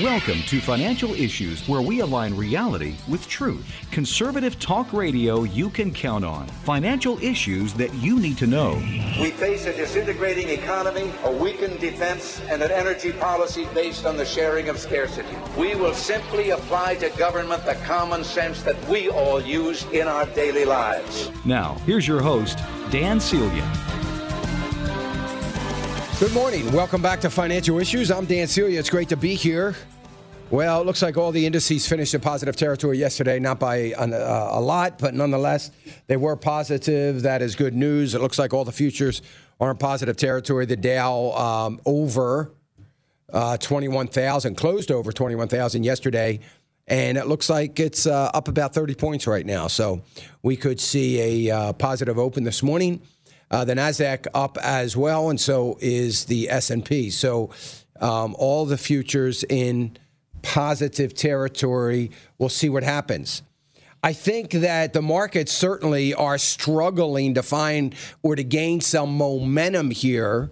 Welcome to Financial Issues, where we align reality with truth. Conservative talk radio you can count on. Financial issues that you need to know. We face a disintegrating economy, a weakened defense, and an energy policy based on the sharing of scarcity. We will simply apply to government the common sense that we all use in our daily lives. Now, here's your host, Dan Celia. Good morning. Welcome back to Financial Issues. I'm Dan Celia. It's great to be here. Well, it looks like all the indices finished in positive territory yesterday, not by a, a, lot, but nonetheless, they were positive. That is good news. It looks like all the futures are in positive territory. The Dow um, over uh, 21,000, closed over 21,000 yesterday, and it looks like it's uh, up about 30 points right now. So we could see a uh, positive open this morning. Uh, the Nasdaq up as well, and so is the S and P. So um, all the futures in positive territory. We'll see what happens. I think that the markets certainly are struggling to find or to gain some momentum here.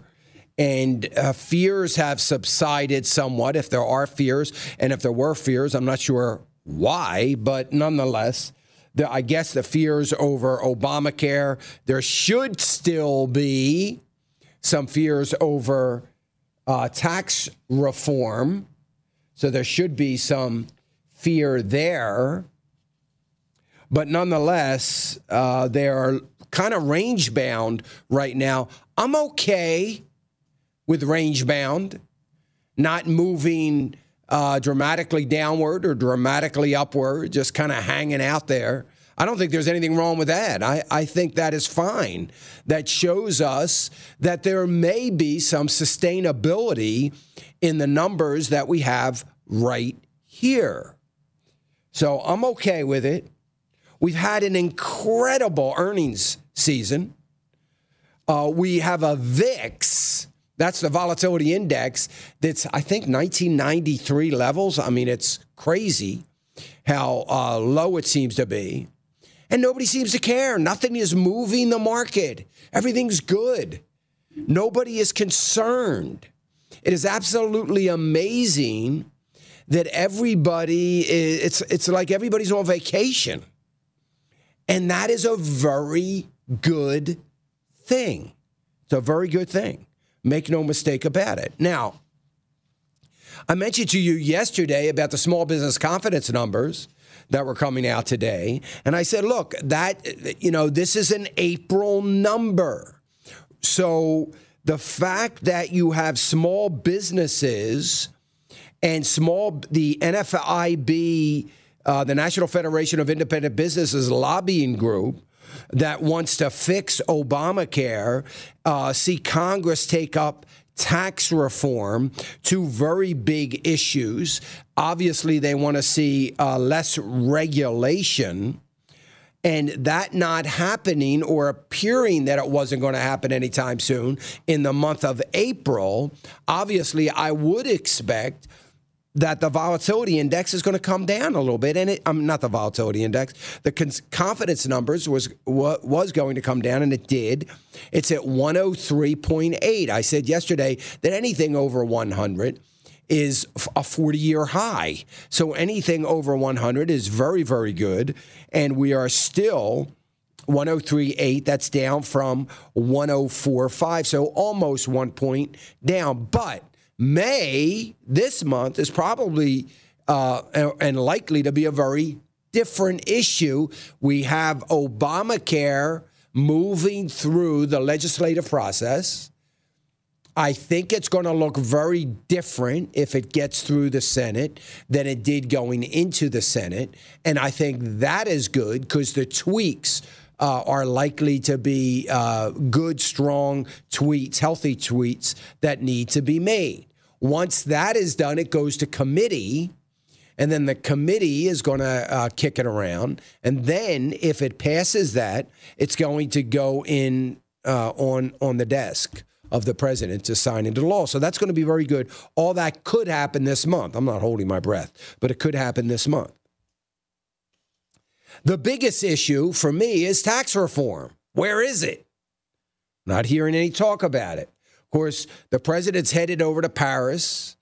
And uh, fears have subsided somewhat, if there are fears. And if there were fears, I'm not sure why, but nonetheless, the, I guess the fears over Obamacare. There should still be some fears over uh, tax reform. So there should be some fear there. But nonetheless, uh, they are kind of range bound right now. I'm okay with range bound, not moving uh, dramatically downward or dramatically upward, just kind of hanging out there. I don't think there's anything wrong with that. I, I think that is fine. That shows us that there may be some sustainability in the numbers that we have right here. So I'm okay with it. We've had an incredible earnings season. Uh, we have a VIX that's the volatility index that's, I think, 1993 levels. I mean, it's crazy how uh, low it seems to be. And nobody seems to care. Nothing is moving the market. Everything's good. Nobody is concerned. It is absolutely amazing that everybody is, it's it's like everybody's on vacation. And that is a very good thing. It's a very good thing. Make no mistake about it. Now, I mentioned to you yesterday about the small business confidence numbers that were coming out today. And I said, look, that, you know, this is an April number. So the fact that you have small businesses and small, the NFIB, uh, the National Federation of Independent Businesses lobbying group, that wants to fix Obamacare, uh, see Congress take up tax reform, two very big issues. Obviously, they want to see uh, less regulation. And that not happening or appearing that it wasn't going to happen anytime soon in the month of April, obviously, I would expect that the volatility index is going to come down a little bit, and it, um, not the volatility index, the confidence numbers was was going to come down, and it did. It's at 103.8. I said yesterday that anything over 100 is a 40 year high. So anything over 100 is very, very good, and we are still. 103.8, that's down from 104.5, so almost one point down. But May this month is probably uh, and likely to be a very different issue. We have Obamacare moving through the legislative process. I think it's going to look very different if it gets through the Senate than it did going into the Senate. And I think that is good because the tweaks uh, are likely to be uh, good, strong tweets, healthy tweets that need to be made. Once that is done, it goes to committee. And then the committee is going to uh, kick it around. And then, if it passes that, it's going to go in uh, on on the desk of the president to sign into law. So that's going to be very good. All that could happen this month. I'm not holding my breath, but it could happen this month. The biggest issue for me is tax reform. Where is it? Not hearing any talk about it. Of course, the president's headed over to Paris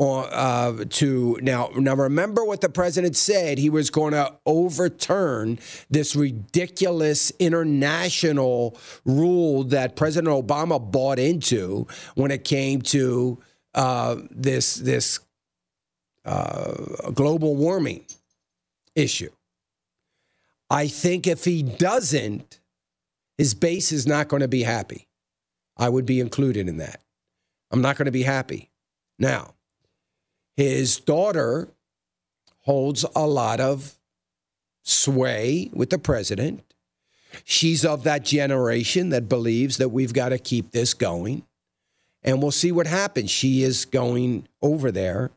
uh, to now. Now, remember what the president said. He was going to overturn this ridiculous international rule that President Obama bought into when it came to uh, this this uh, global warming issue. I think if he doesn't, his base is not going to be happy. I would be included in that. I'm not going to be happy. Now, his daughter holds a lot of sway with the president. She's of that generation that believes that we've got to keep this going. And we'll see what happens. She is going over there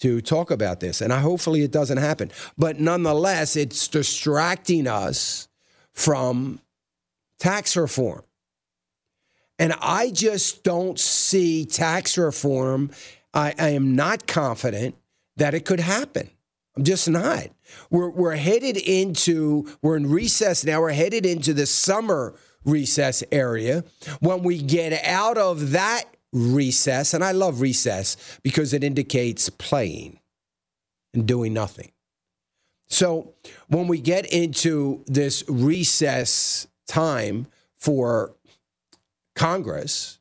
to talk about this. And I, hopefully it doesn't happen. But nonetheless, it's distracting us from tax reform. And I just don't see tax reform. I, I am not confident that it could happen. I'm just not. We're, we're headed into, we're in recess now, we're headed into the summer recess area. When we get out of that recess, and I love recess because it indicates playing and doing nothing. So when we get into this recess time for Congress,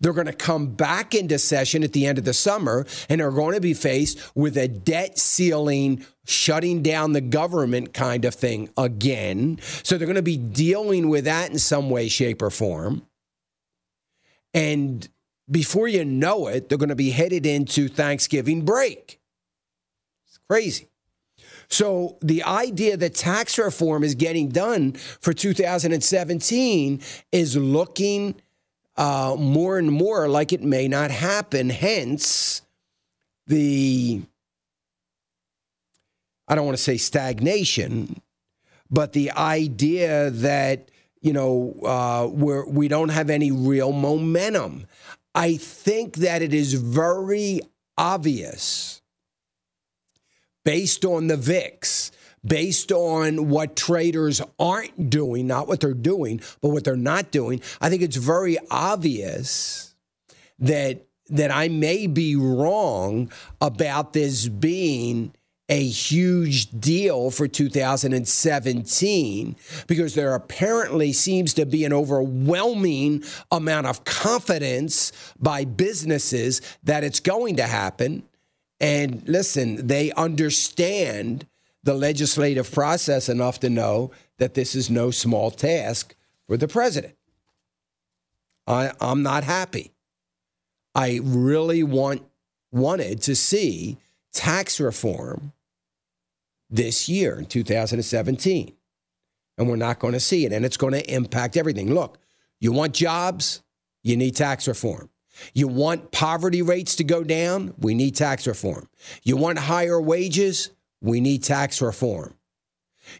they're going to come back into session at the end of the summer and are going to be faced with a debt ceiling, shutting down the government kind of thing again. So they're going to be dealing with that in some way, shape, or form. And before you know it, they're going to be headed into Thanksgiving break. It's crazy. So the idea that tax reform is getting done for 2017 is looking uh, more and more like it may not happen. Hence, the I don't want to say stagnation, but the idea that you know uh, we're, we don't have any real momentum. I think that it is very obvious based on the VIX, based on what traders aren't doing, not what they're doing, but what they're not doing. I think it's very obvious that that I may be wrong about this being a huge deal for 2017 because there apparently seems to be an overwhelming amount of confidence by businesses that it's going to happen. And listen, they understand the legislative process enough to know that this is no small task for the president. I, am not happy. I really want wanted to see tax reform this year in 2017. And we're not going to see it. And it's going to impact everything. Look, you want jobs? You need tax reform. You want poverty rates to go down? We need tax reform. You want higher wages? We need tax reform.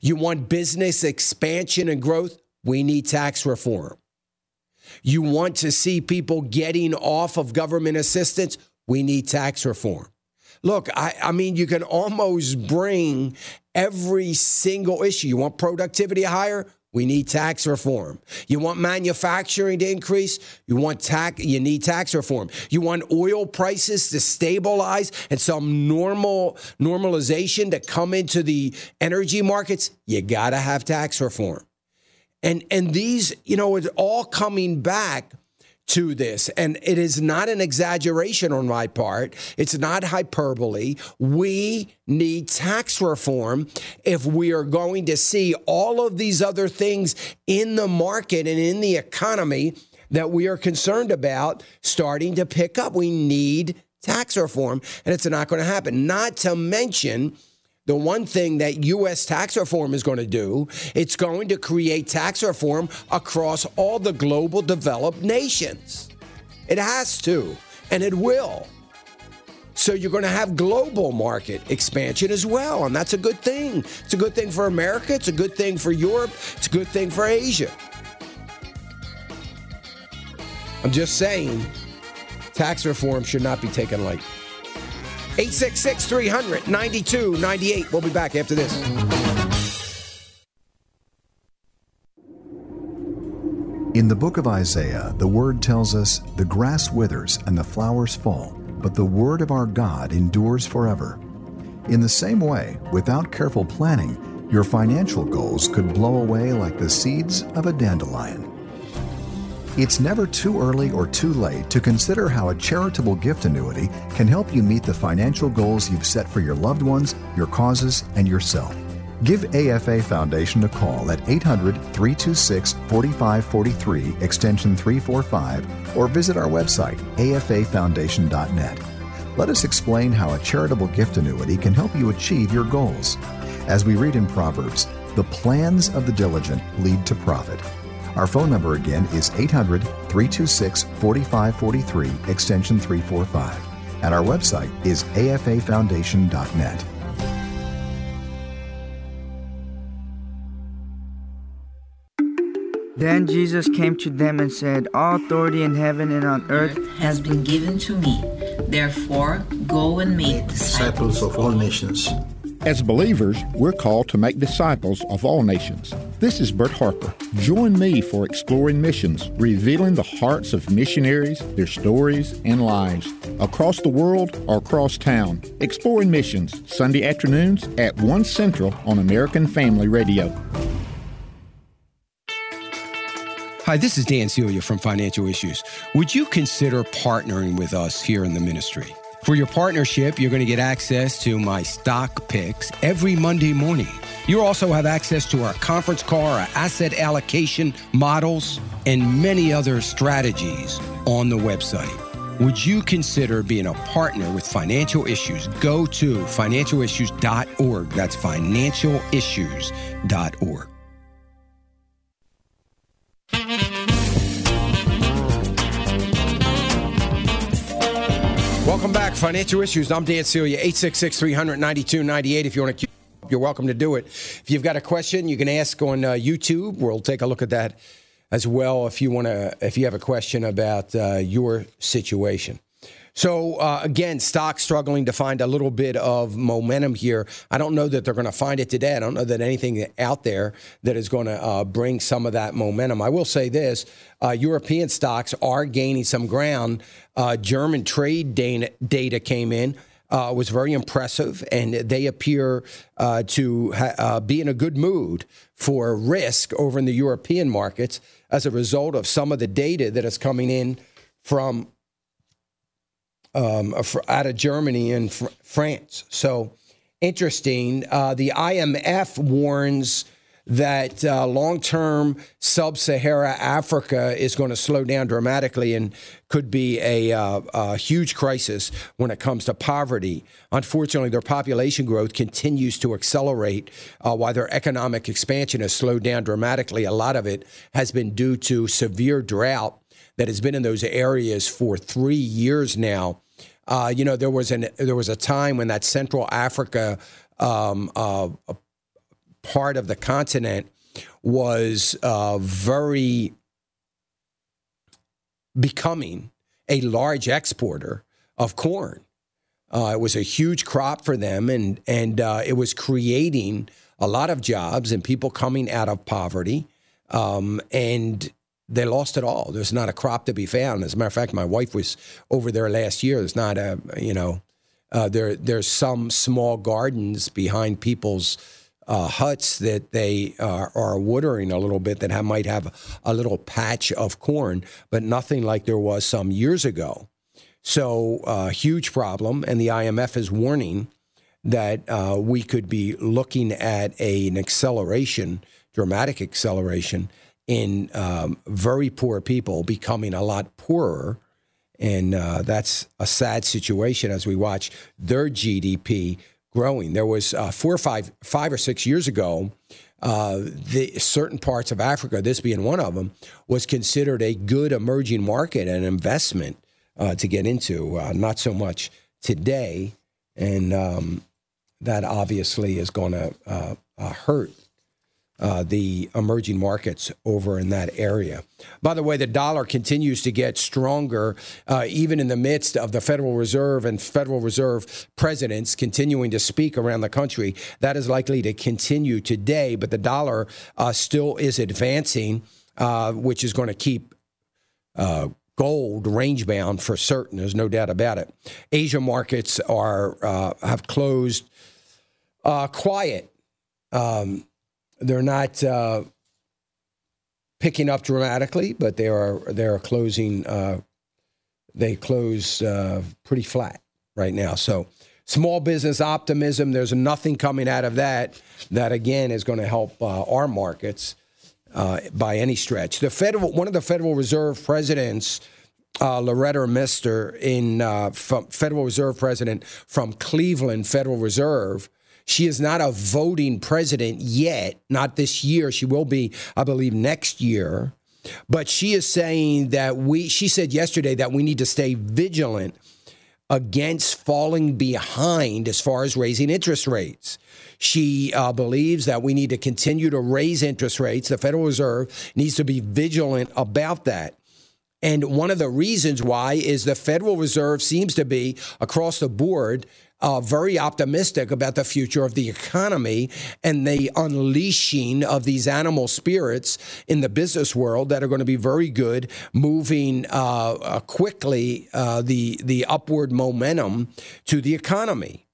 You want business expansion and growth? We need tax reform. You want to see people getting off of government assistance? We need tax reform. Look, I, I mean, you can almost bring every single issue. You want productivity higher? We need tax reform. You want manufacturing to increase? You want tax you need tax reform. You want oil prices to stabilize and some normal normalization to come into the energy markets? You got to have tax reform. And and these, you know, it's all coming back to this. And it is not an exaggeration on my part, it's not hyperbole. We need tax reform if we are going to see all of these other things in the market and in the economy that we are concerned about starting to pick up. We need tax reform, and it's not going to happen. Not to mention, the one thing that U.S. tax reform is going to do, it's going to create tax reform across all the global developed nations. It has to, and it will. So you're going to have global market expansion as well, and that's a good thing. It's a good thing for America, it's a good thing for Europe, it's a good thing for Asia. I'm just saying, tax reform should not be taken lightly. 866 300 9298. We'll be back after this. In the book of Isaiah, the word tells us the grass withers and the flowers fall, but the word of our God endures forever. In the same way, without careful planning, your financial goals could blow away like the seeds of a dandelion. It's never too early or too late to consider how a charitable gift annuity can help you meet the financial goals you've set for your loved ones, your causes, and yourself. Give AFA Foundation a call at 800 326 4543, extension 345, or visit our website, afafoundation.net. Let us explain how a charitable gift annuity can help you achieve your goals. As we read in Proverbs, the plans of the diligent lead to profit. Our phone number again is 800 326 4543, extension 345. And our website is afafoundation.net. Then Jesus came to them and said, All authority in heaven and on earth has been given to me. Therefore, go and make disciples of all nations. As believers, we're called to make disciples of all nations. This is Bert Harper. Join me for Exploring Missions, revealing the hearts of missionaries, their stories, and lives. Across the world or across town. Exploring Missions, Sunday afternoons at 1 Central on American Family Radio. Hi, this is Dan Celia from Financial Issues. Would you consider partnering with us here in the ministry? For your partnership, you're going to get access to my stock picks every Monday morning. You also have access to our conference call, our asset allocation models, and many other strategies on the website. Would you consider being a partner with Financial Issues? Go to financialissues.org. That's financialissues.org. Welcome back, Financial Issues. I'm Dan Celia, 866 300 9298. If you want to, you're welcome to do it. If you've got a question, you can ask on uh, YouTube. We'll take a look at that as well if you want to, if you have a question about uh, your situation. So uh, again, stocks struggling to find a little bit of momentum here. I don't know that they're going to find it today. I don't know that anything out there that is going to uh, bring some of that momentum. I will say this: uh, European stocks are gaining some ground. Uh, German trade data data came in. Uh, was very impressive, and they appear uh, to ha- be in a good mood for risk over in the European markets as a result of some of the data that is coming in from um, out of Germany and fr- France. So interesting. Uh, the IMF warns that uh, long term sub Sahara Africa is going to slow down dramatically and could be a, uh, a, huge crisis when it comes to poverty. Unfortunately, their population growth continues to accelerate uh, while their economic expansion has slowed down dramatically. A lot of it has been due to severe drought that has been in those areas for three years now. Uh, you know, there was an there was a time when that Central Africa um, uh, part of the continent was uh, very becoming a large exporter of corn. Uh, it was a huge crop for them, and and uh, it was creating a lot of jobs and people coming out of poverty. Um, and they lost it all. There's not a crop to be found. As a matter of fact, my wife was over there last year. There's not a, you know, uh, there there's some small gardens behind people's uh, huts that they uh, are watering a little bit that have, might have a little patch of corn, but nothing like there was some years ago. So, uh, huge problem, and the IMF is warning that uh, we could be looking at a, an acceleration, dramatic acceleration in um, very poor people becoming a lot poorer. And uh, that's a sad situation as we watch their GDP growing. There was uh, four or five, five or six years ago, uh, the certain parts of Africa, this being one of them, was considered a good emerging market and investment uh, to get into. Uh, not so much today, and um, that obviously is going to uh, hurt uh, the emerging markets over in that area. By the way, the dollar continues to get stronger, uh, even in the midst of the Federal Reserve and Federal Reserve presidents continuing to speak around the country. That is likely to continue today, but the dollar uh, still is advancing. uh, which is going to keep uh, gold range bound for certain. There's no doubt about it. Asia markets are uh, have closed quiet. Um, they're not uh, picking up dramatically, but they are they are closing. Uh, they close uh, pretty flat right now. So small business optimism. There's nothing coming out of that that again is going to help uh, our markets uh, by any stretch. The federal one of the Federal Reserve presidents. Uh, Loretta Mester, in uh, Federal Reserve president from Cleveland Federal Reserve, she is not a voting president yet, not this year. She will be, I believe, next year. But she is saying that we, she said yesterday that we need to stay vigilant against falling behind as far as raising interest rates. She uh, believes that we need to continue to raise interest rates. The Federal Reserve needs to be vigilant about that. And one of the reasons why is the Federal Reserve seems to be across the board uh, very optimistic about the future of the economy and the unleashing of these animal spirits in the business world that are going to be very good, moving uh, uh, quickly uh, the the upward momentum to the economy.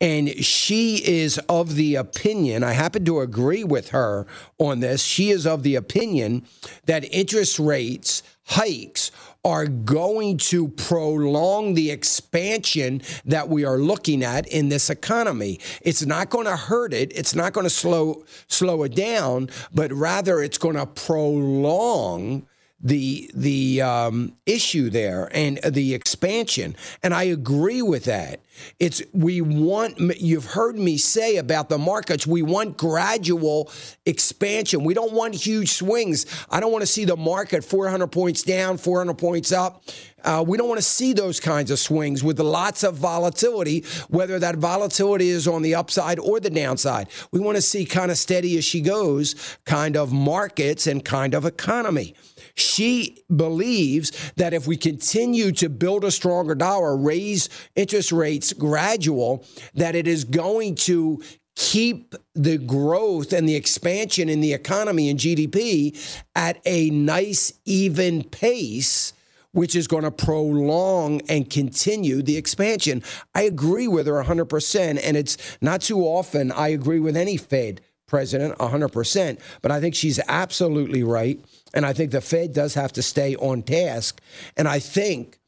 And she is of the opinion, I happen to agree with her on this. She is of the opinion that interest rates hikes are going to prolong the expansion that we are looking at in this economy. It's not going to hurt it. It's not going to slow slow it down, but rather it's going to prolong the the um, issue there and the expansion. And I agree with that. It's we want. You've heard me say about the markets. We want gradual expansion. We don't want huge swings. I don't want to see the market 400 points down, 400 points up. Uh, we don't want to see those kinds of swings with lots of volatility, whether that volatility is on the upside or the downside. We want to see kind of steady as she goes kind of markets and kind of economy. She believes that if we continue to build a stronger dollar, raise interest rates gradual, that it is going to keep the growth and the expansion in the economy and GDP at a nice, even pace which is going to prolong and continue the expansion. I agree with her 100%. And it's not too often I agree with any Fed president 100%, but I think she's absolutely right. And I think the Fed does have to stay on task. And I think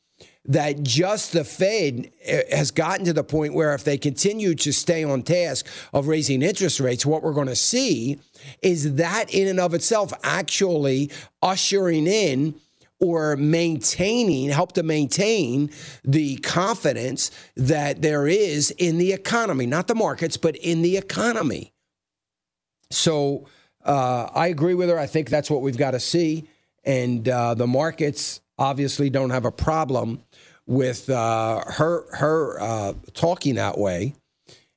that just the Fed eh, has gotten to the point where if they continue to stay on task of raising interest rates, what we're going to see is that in and of itself actually ushering in or maintaining, help to maintain the confidence that there is in the economy, not the markets, but in the economy. So, uh, I agree with her. I think that's what we've got to see. And uh, the markets obviously don't have a problem with uh, her her uh, talking that way,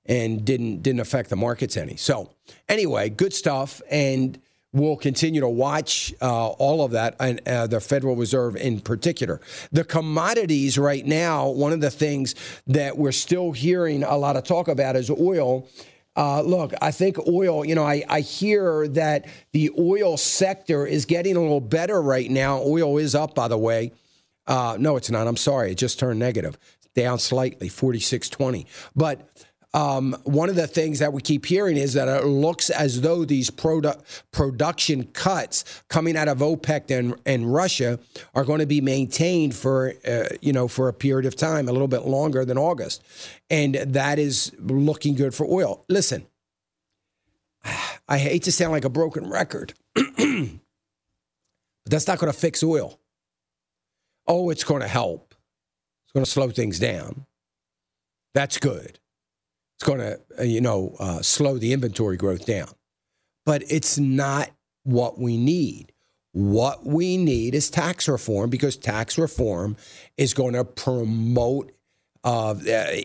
and didn't didn't affect the markets any. So anyway, good stuff, and we'll continue to watch uh, all of that, and uh, the Federal Reserve in particular. The commodities right now, one of the things that we're still hearing a lot of talk about is oil uh, look, I think oil, you know, I, I hear that the oil sector is getting a little better right now. Oil is up, by the way. Uh, no, it's not. I'm sorry. It just turned negative, down slightly, 46.20. But um, one of the things that we keep hearing is that it looks as though these produ- production cuts coming out of OPEC and, and Russia are going to be maintained for uh, you know for a period of time, a little bit longer than August, and that is looking good for oil. Listen, I hate to sound like a broken record, but that's not going to fix oil. Oh, it's going to help. It's going to slow things down. That's good it's going to, uh, you know, uh, slow the inventory growth down. But it's not what we need. What we need is tax reform because tax reform is going to promote uh,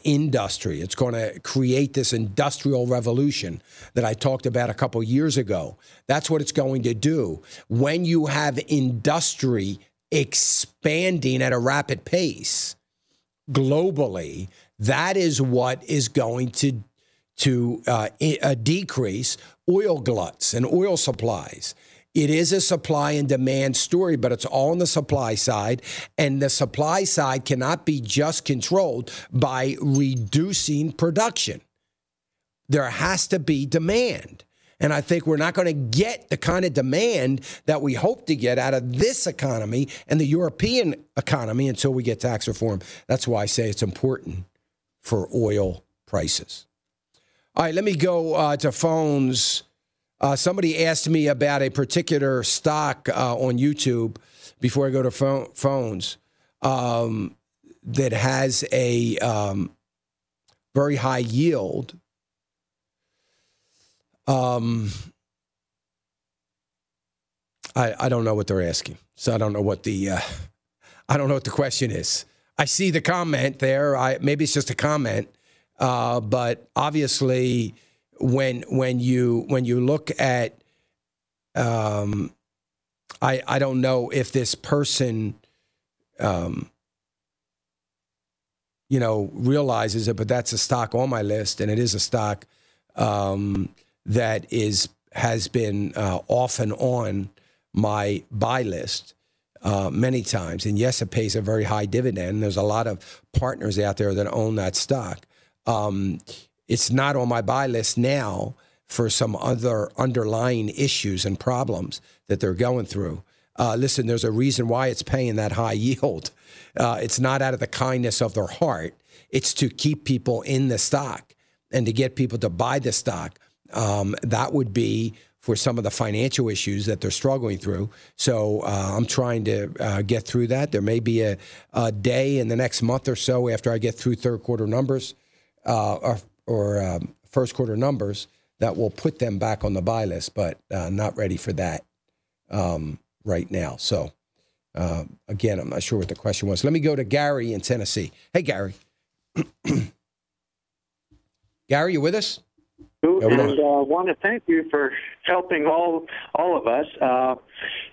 industry. It's going to create this industrial revolution that I talked about a couple years ago. That's what it's going to do. When you have industry expanding at a rapid pace globally, that is what is going to to uh, uh, decrease oil gluts and oil supplies. It is a supply and demand story, but it's all on the supply side. And the supply side cannot be just controlled by reducing production. There has to be demand. And I think we're not going to get the kind of demand that we hope to get out of this economy and the European economy until we get tax reform. That's why I say it's important for oil prices. All right, let me go uh, to phones. Uh, somebody asked me about a particular stock uh, on YouTube before I go to phone, phones um, that has a um, very high yield. Um, I, I don't know what they're asking, so I don't know what the uh, I don't know what the question is. I see the comment there. I maybe it's just a comment, uh, but obviously when when you when you look at um, I I don't know if this person um, you know realizes it, but that's a stock on my list, and it is a stock um, that is has been uh, off and on my buy list uh, many times. And yes, it pays a very high dividend. There's a lot of partners out there that own that stock. Um, it's not on my buy list now for some other underlying issues and problems that they're going through. Uh, listen, there's a reason why it's paying that high yield. Uh, it's not out of the kindness of their heart. It's to keep people in the stock and to get people to buy the stock. Um, that would be for some of the financial issues that they're struggling through. So uh, I'm trying to uh, get through that. There may be a, a, day in the next month or so after I get through third quarter numbers uh, or, or um, first quarter numbers that will put them back on the buy list, but uh, not ready for that um, right now. So uh, again, I'm not sure what the question was. Let me go to Gary in Tennessee. Hey, Gary. Gary, you with us? And uh, want to thank you for helping all all of us. Uh,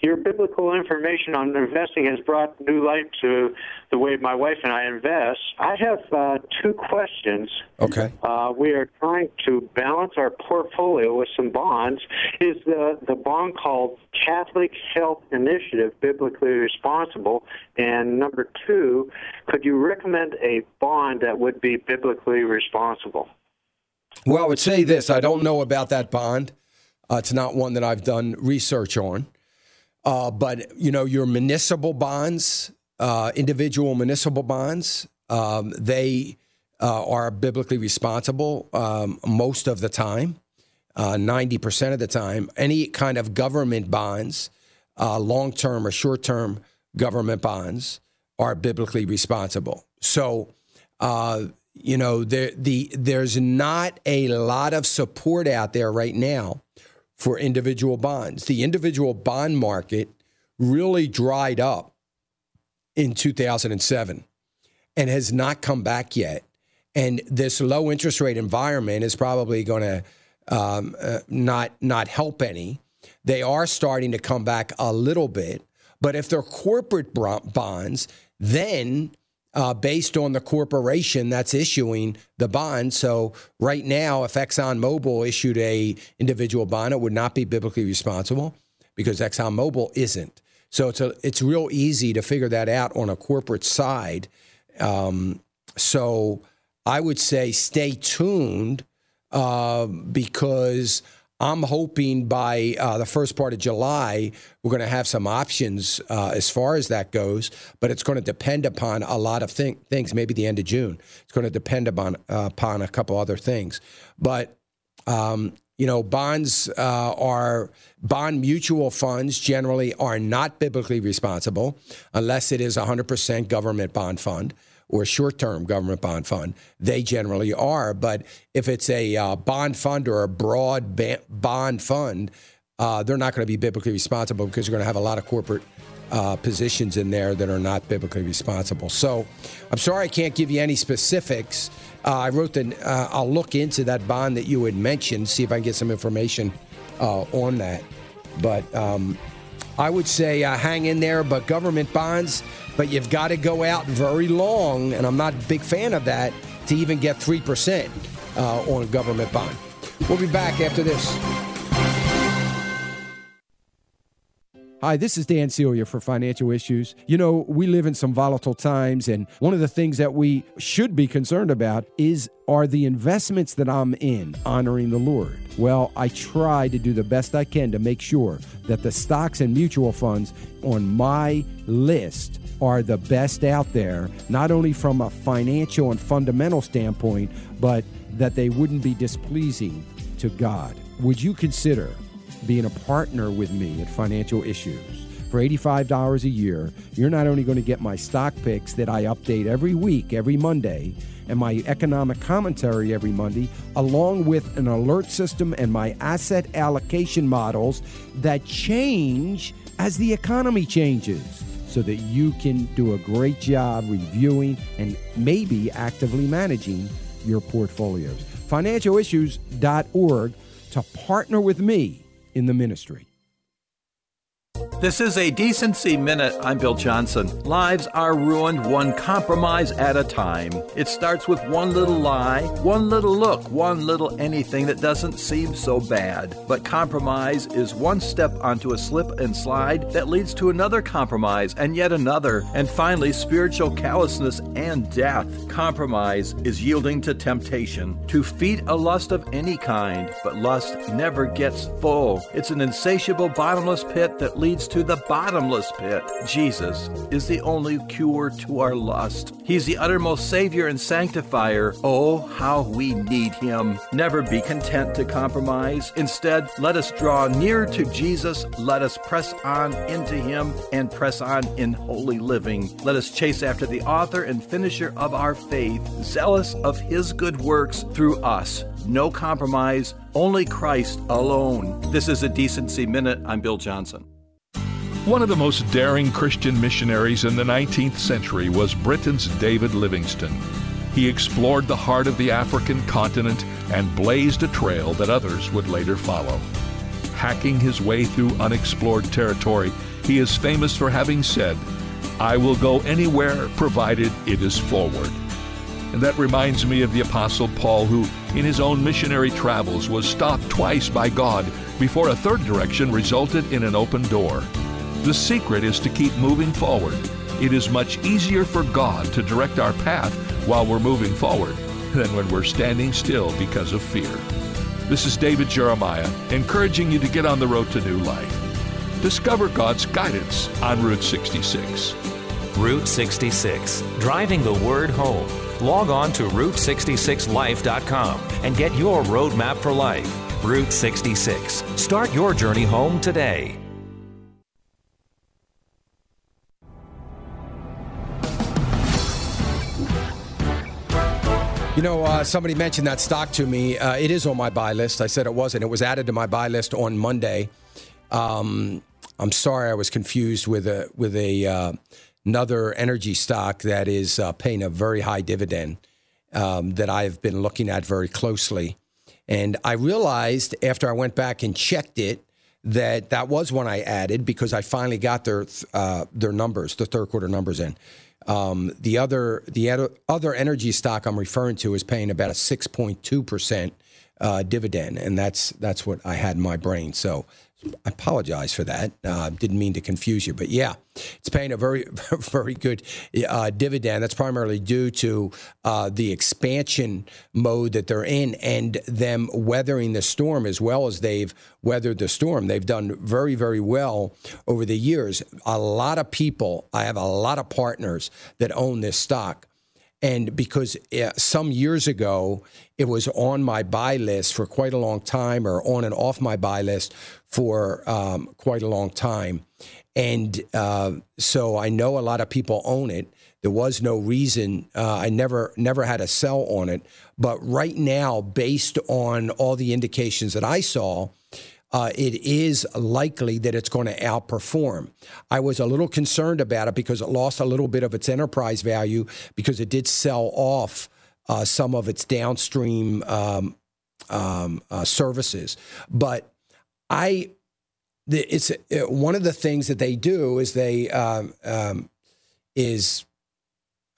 your biblical information on investing has brought new light to the way my wife and I invest. I have uh, two questions. Okay. Uh, we are trying to balance our portfolio with some bonds. Is the the bond called Catholic Health Initiative biblically responsible? And number two, could you recommend a bond that would be biblically responsible? Well, I would say this I don't know about that bond. Uh, it's not one that I've done research on. Uh, but, you know, your municipal bonds, uh, individual municipal bonds, um, they uh, are biblically responsible um, most of the time, 90% uh, of the time. Any kind of government bonds, uh, long term or short term government bonds, are biblically responsible. So, you know, there the there's not a lot of support out there right now for individual bonds. The individual bond market really dried up in 2007 and has not come back yet. And this low interest rate environment is probably going to um, uh, not not help any. They are starting to come back a little bit, but if they're corporate bonds, then uh, based on the corporation that's issuing the bond. So right now, if ExxonMobil issued a individual bond, it would not be biblically responsible because ExxonMobil isn't. So it's a, it's real easy to figure that out on a corporate side. Um, so I would say stay tuned uh, because I'm hoping by uh, the first part of July, we're going to have some options uh, as far as that goes, but it's going to depend upon a lot of thing, things, maybe the end of June. It's going to depend upon, uh, upon a couple other things. But, um, you know, bonds uh, are, bond mutual funds generally are not biblically responsible unless it is 100% government bond fund or short term government bond fund. They generally are. But if it's a uh, bond fund or a broad ba- bond fund, uh, they're not going to be biblically responsible because you're going to have a lot of corporate uh, positions in there that are not biblically responsible. So I'm sorry I can't give you any specifics. Uh, I wrote the, uh, I'll look into that bond that you had mentioned, see if I can get some information uh, on that. But um, I would say hang in there, but government bonds, but you've got to go out very long, and I'm not a big fan of that, to even get 3% uh, on a government bond. We'll be back after this. Hi, this is Dan Celia for Financial Issues. You know, we live in some volatile times, and one of the things that we should be concerned about is are the investments that I'm in honoring the Lord? Well, I try to do the best I can to make sure that the stocks and mutual funds on my list are the best out there, not only from a financial and fundamental standpoint, but that they wouldn't be displeasing to God. Would you consider being a partner with me at Financial Issues? For $85 a year, you're not only going to get my stock picks that I update every week, every Monday, and my economic commentary every Monday, along with an alert system and my asset allocation models that change as the economy changes so that you can do a great job reviewing and maybe actively managing your portfolios. Financialissues.org to partner with me in the ministry. This is a Decency Minute. I'm Bill Johnson. Lives are ruined one compromise at a time. It starts with one little lie, one little look, one little anything that doesn't seem so bad. But compromise is one step onto a slip and slide that leads to another compromise and yet another, and finally, spiritual callousness and death. Compromise is yielding to temptation, to feed a lust of any kind, but lust never gets full. It's an insatiable bottomless pit that leads to the bottomless pit. Jesus is the only cure to our lust. He's the uttermost Savior and Sanctifier. Oh, how we need Him. Never be content to compromise. Instead, let us draw near to Jesus. Let us press on into Him and press on in holy living. Let us chase after the author and finisher of our faith, zealous of His good works through us. No compromise, only Christ alone. This is a Decency Minute. I'm Bill Johnson. One of the most daring Christian missionaries in the 19th century was Britain's David Livingstone. He explored the heart of the African continent and blazed a trail that others would later follow. Hacking his way through unexplored territory, he is famous for having said, I will go anywhere provided it is forward. And that reminds me of the Apostle Paul, who, in his own missionary travels, was stopped twice by God before a third direction resulted in an open door. The secret is to keep moving forward. It is much easier for God to direct our path while we're moving forward than when we're standing still because of fear. This is David Jeremiah, encouraging you to get on the road to new life. Discover God's guidance on Route 66. Route 66, driving the word home. Log on to Route66Life.com and get your roadmap for life. Route 66. Start your journey home today. You know, uh, somebody mentioned that stock to me. Uh, it is on my buy list. I said it wasn't. It was added to my buy list on Monday. Um, I'm sorry, I was confused with a with a uh, another energy stock that is uh, paying a very high dividend um, that I've been looking at very closely. And I realized after I went back and checked it that that was one I added because I finally got their uh, their numbers, the third quarter numbers in. Um, the other the other energy stock I'm referring to is paying about a 6.2 percent uh, dividend, and that's that's what I had in my brain. So I apologize for that. Uh, didn't mean to confuse you, but yeah, it's paying a very, very good uh, dividend. That's primarily due to uh, the expansion mode that they're in and them weathering the storm as well as they've weathered the storm. They've done very, very well over the years. A lot of people, I have a lot of partners that own this stock. And because uh, some years ago, it was on my buy list for quite a long time or on and off my buy list for um, quite a long time. And uh, so I know a lot of people own it. There was no reason. Uh, I never never had a sell on it. But right now, based on all the indications that I saw, uh, it is likely that it's going to outperform. I was a little concerned about it because it lost a little bit of its enterprise value because it did sell off uh, some of its downstream um, um, uh, services. But I, it's uh, one of the things that they do is they um, um, is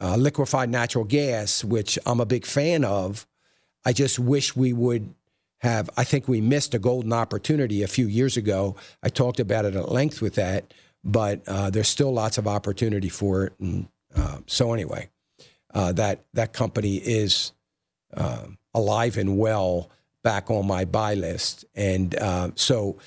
uh, liquefied natural gas, which I'm a big fan of. I just wish we would have. I think we missed a golden opportunity a few years ago. I talked about it at length with that, but uh, there's still lots of opportunity for it. And uh, so anyway, uh, that that company is uh, alive and well back on my buy list, and uh, so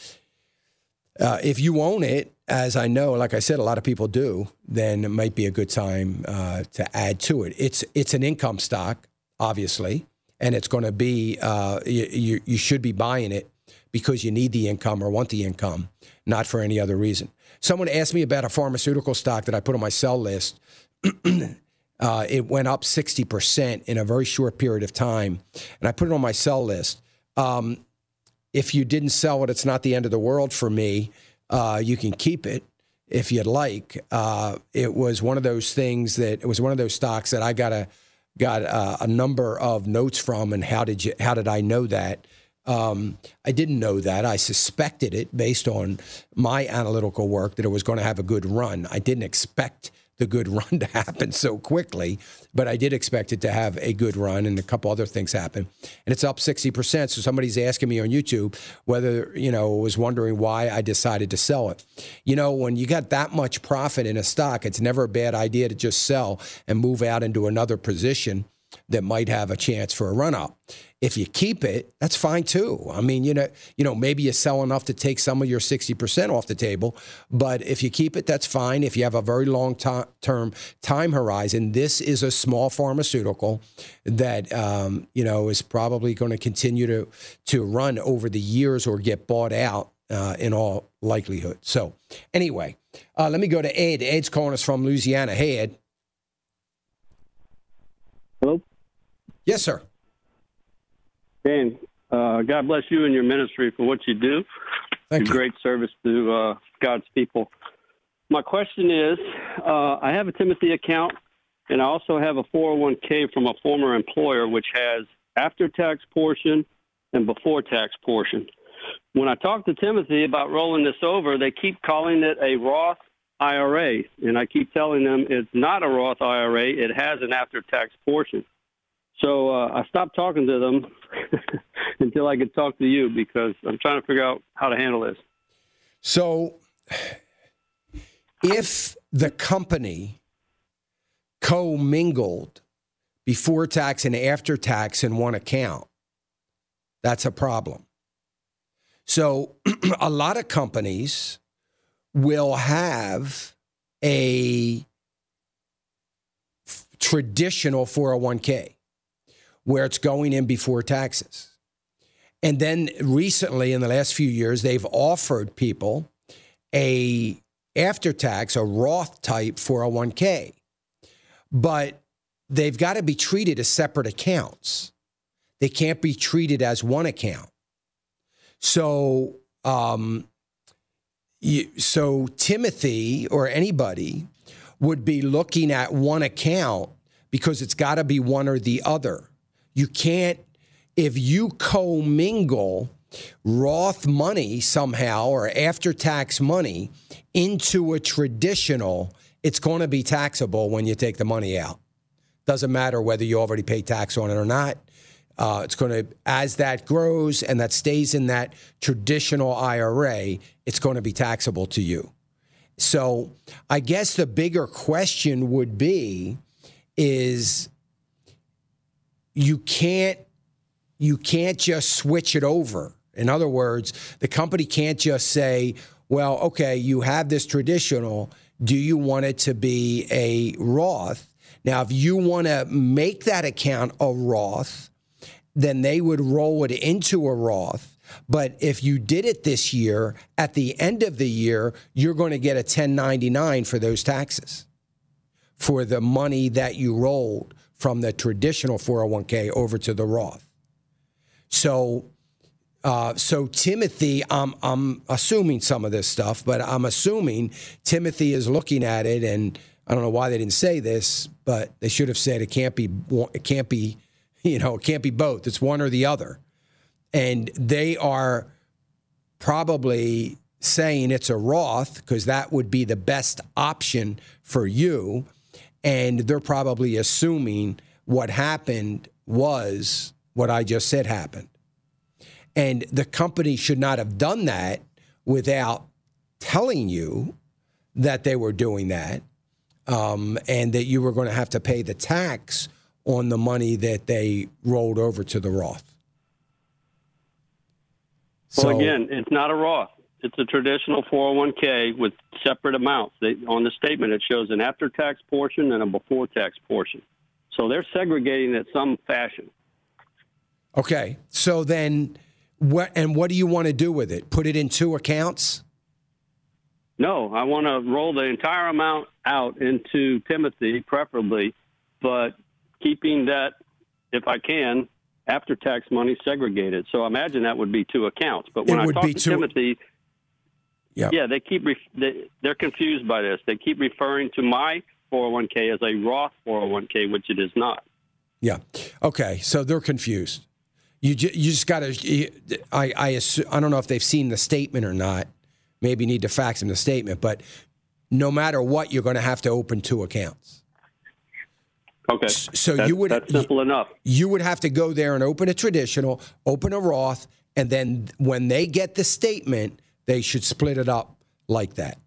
uh, if you own it, as I know, like I said, a lot of people do, then it might be a good time uh, to add to it. It's it's an income stock, obviously, and it's going to be uh, you, you should be buying it because you need the income or want the income, not for any other reason. Someone asked me about a pharmaceutical stock that I put on my sell list. uh, it went up 60% in a very short period of time, and I put it on my sell list. Um, if you didn't sell it, it's not the end of the world for me. Uh, you can keep it if you'd like. Uh, it was one of those things that it was one of those stocks that I got a got a, a number of notes from. And how did you? How did I know that? Um, I didn't know that. I suspected it based on my analytical work that it was going to have a good run. I didn't expect the good run to happen so quickly, but I did expect it to have a good run and a couple other things happen. And it's up 60%. So somebody's asking me on YouTube whether, you know, was wondering why I decided to sell it. You know, when you got that much profit in a stock, it's never a bad idea to just sell and move out into another position that might have a chance for a run up. If you keep it, that's fine too. I mean, you know, you know, maybe you sell enough to take some of your 60% off the table, but if you keep it, that's fine. If you have a very long term time horizon, this is a small pharmaceutical that um, you know is probably going to continue to to run over the years or get bought out uh, in all likelihood. So, anyway, uh, let me go to Ed. Ed's calling us from Louisiana. Hey, Ed. Hello. Yes, sir. Dan, uh, God bless you and your ministry for what you do. Thank you. Great service to uh, God's people. My question is uh, I have a Timothy account, and I also have a 401k from a former employer, which has after tax portion and before tax portion. When I talk to Timothy about rolling this over, they keep calling it a Roth IRA, and I keep telling them it's not a Roth IRA, it has an after tax portion. So uh, I stopped talking to them until I could talk to you because I'm trying to figure out how to handle this. So, if the company commingled before tax and after tax in one account, that's a problem. So, a lot of companies will have a traditional 401k where it's going in before taxes. And then recently, in the last few years, they've offered people a after tax, a Roth type 401k. But they've got to be treated as separate accounts. They can't be treated as one account. So, um, you, so Timothy or anybody would be looking at one account because it's got to be one or the other. You can't, if you commingle Roth money somehow or after tax money into a traditional, it's going to be taxable when you take the money out. Doesn't matter whether you already pay tax on it or not. Uh, it's going to, as that grows and that stays in that traditional IRA, it's going to be taxable to you. So I guess the bigger question would be is you can't you can't just switch it over. In other words, the company can't just say, well, okay, you have this traditional. Do you want it to be a Roth? Now, if you want to make that account a Roth, then they would roll it into a Roth. But if you did it this year, at the end of the year, you're going to get a 1099 for those taxes for the money that you rolled from the traditional 401k over to the Roth. So, uh, so Timothy, I'm, I'm assuming some of this stuff, but I'm assuming Timothy is looking at it, and I don't know why they didn't say this, but they should have said it can't be, it can't be, you know, it can't be both. It's one or the other, and they are probably saying it's a Roth because that would be the best option for you and they're probably assuming what happened was what I just said happened. And the company should not have done that without telling you that they were doing that um, and that you were going to have to pay the tax on the money that they rolled over to the Roth. Well, again, it's not a Roth. It's a traditional 401k with separate amounts. They, on the statement, it shows an after-tax portion and a before-tax portion. So they're segregating it some fashion. Okay, so then what? And what do you want to do with it? Put it in two accounts? No, I want to roll the entire amount out into Timothy, preferably, but keeping that, if I can, after tax money segregated. So I imagine that would be two accounts. But when I talk be to two- Timothy, Yeah. yeah, they keep ref- they, they're confused by this. They keep referring to my 401k as a Roth 401k, which it is not. Yeah. Okay. So they're confused. You ju- you just got to. I I assume, I don't know if they've seen the statement or not. Maybe need to fax them the statement. But no matter what, you're going to have to open two accounts. Okay. So That- you would that's simple enough. You would have to go there and open a traditional, open a Roth, and then when they get the statement, they should split it up like that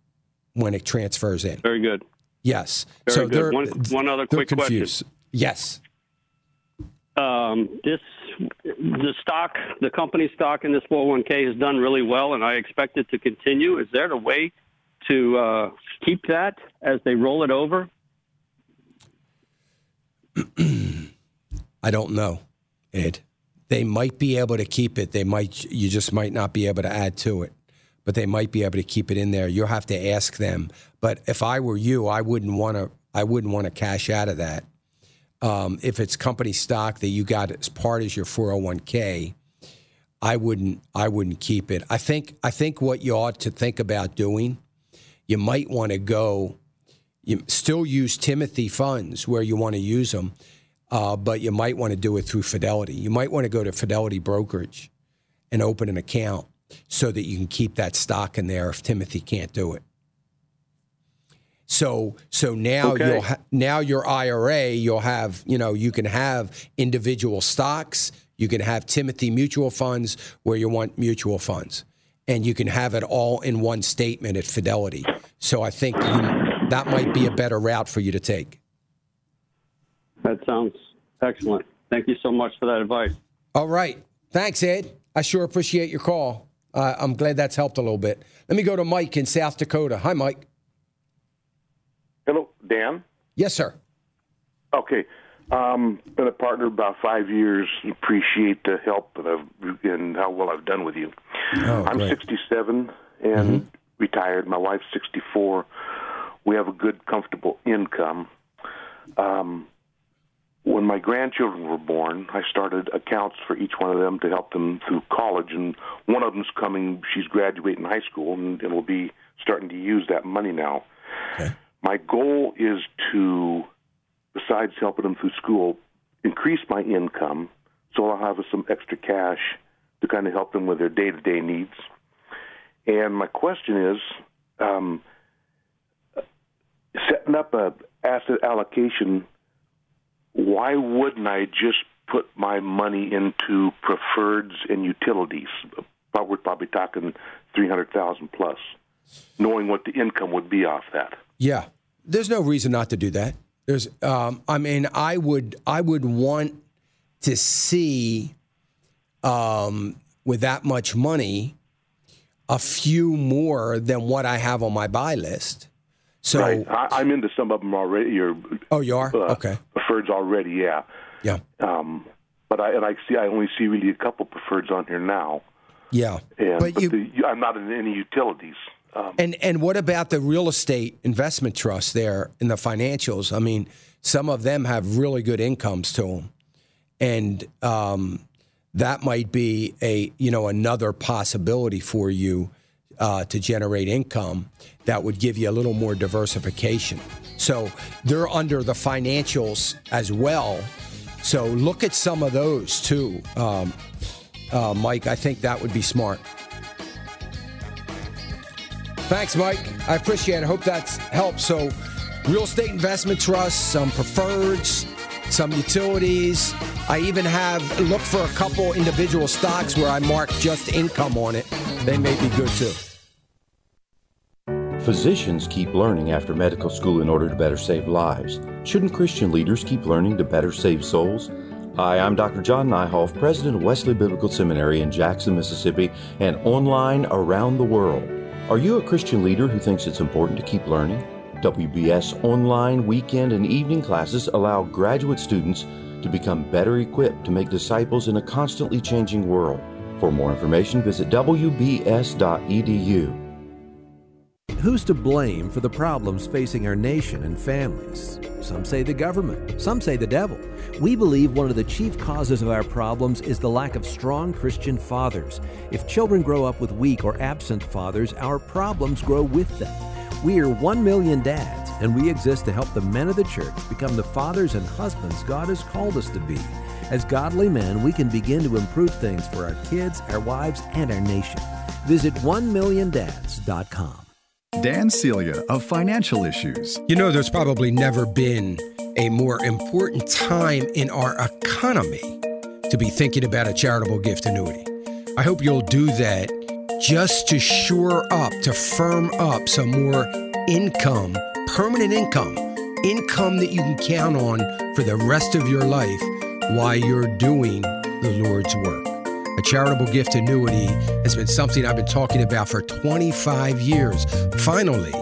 when it transfers in. Very good. Yes. Very so good. they're One- one other quick question. Yes. Um, this the stock, the company stock in this 401k has done really well, and I expect it to continue. Is there a way to uh, keep that as they roll it over? I don't know, Ed. They might be able to keep it. They might. You just might not be able to add to it, but they might be able to keep it in there. You'll have to ask them. But if I were you, I wouldn't want to. I wouldn't want to cash out of that. Um, if it's company stock that you got as part as your 401k, I wouldn't. I wouldn't keep it. I think. I think what you ought to think about doing, you might want to go. You still use Timothy funds where you want to use them, uh, but you might want to do it through Fidelity. You might want to go to Fidelity Brokerage and open an account so that you can keep that stock in there if Timothy can't do it. So so now Okay. you'll ha- now your IRA you'll have you know you can have individual stocks you can have Timothy mutual funds where you want mutual funds and you can have it all in one statement at Fidelity. So I think you, that might be a better route for you to take. That sounds excellent. Thank you so much for that advice. All right. Thanks, Ed. I sure appreciate your call. Uh, I'm glad that's helped a little bit. Let me go to Mike in South Dakota. Hi, Mike. Hello, Dan. Yes, sir. Okay. Um, been a partner about five years. Appreciate the help and, I've, and how well I've done with you. Oh, I'm great. 67 and retired. My wife's 64. We have a good, comfortable income. Um, when my grandchildren were born, I started accounts for each one of them to help them through college, and one of them's coming. She's graduating high school, and, and will be starting to use that money now. My goal is to, besides helping them through school, increase my income so I'll have some extra cash to kind of help them with their day-to-day needs. And my question is, um, setting up a asset allocation. Why wouldn't I just put my money into preferreds and utilities? We're probably talking three hundred thousand plus, knowing what the income would be off that. Yeah, there's no reason not to do that. There's, um, I mean, I would, I would want to see, um, with that much money, a few more than what I have on my buy list. So, right. I, I'm into some of them already. Or, oh, you are uh, okay. Preferreds already, yeah. Yeah. Um, but I and I see I only see really a couple preferreds on here now, Yeah, and but but you, the, I'm not in any utilities. Um, And and what about the real estate investment trust there in the financials? I mean, some of them have really good incomes to them, and um, that might be a you know another possibility for you uh, to generate income that would give you a little more diversification. So they're under the financials as well. So look at some of those too, um, uh, Mike. I think that would be smart. Thanks, Mike. I appreciate it. I hope that's helped. So, real estate investment trusts, some preferreds, some utilities. I even have looked for a couple individual stocks where I mark just income on it. They may be good too. Physicians keep learning after medical school in order to better save lives. Shouldn't Christian leaders keep learning to better save souls? Hi, I'm Dr. John Neihof, president of Wesley Biblical Seminary in Jackson, Mississippi, and online around the world. Are you a Christian leader who thinks it's important to keep learning? WBS online weekend and evening classes allow graduate students to become better equipped to make disciples in a constantly changing world. For more information, visit WBS.edu. Who's to blame for the problems facing our nation and families? Some say the government, some say the devil. We believe one of the chief causes of our problems is the lack of strong Christian fathers. If children grow up with weak or absent fathers, our problems grow with them. We are 1 million dads, and we exist to help the men of the church become the fathers and husbands God has called us to be. As godly men, we can begin to improve things for our kids, our wives, and our nation. Visit 1milliondads.com. Dan Celia of Financial Issues. You know, there's probably never been a more important time in our economy to be thinking about a charitable gift annuity. I hope you'll do that just to shore up, to firm up some more income, permanent income, income that you can count on for the rest of your life while you're doing the Lord's work. A charitable gift annuity has been something I've been talking about for 25 years. Finally,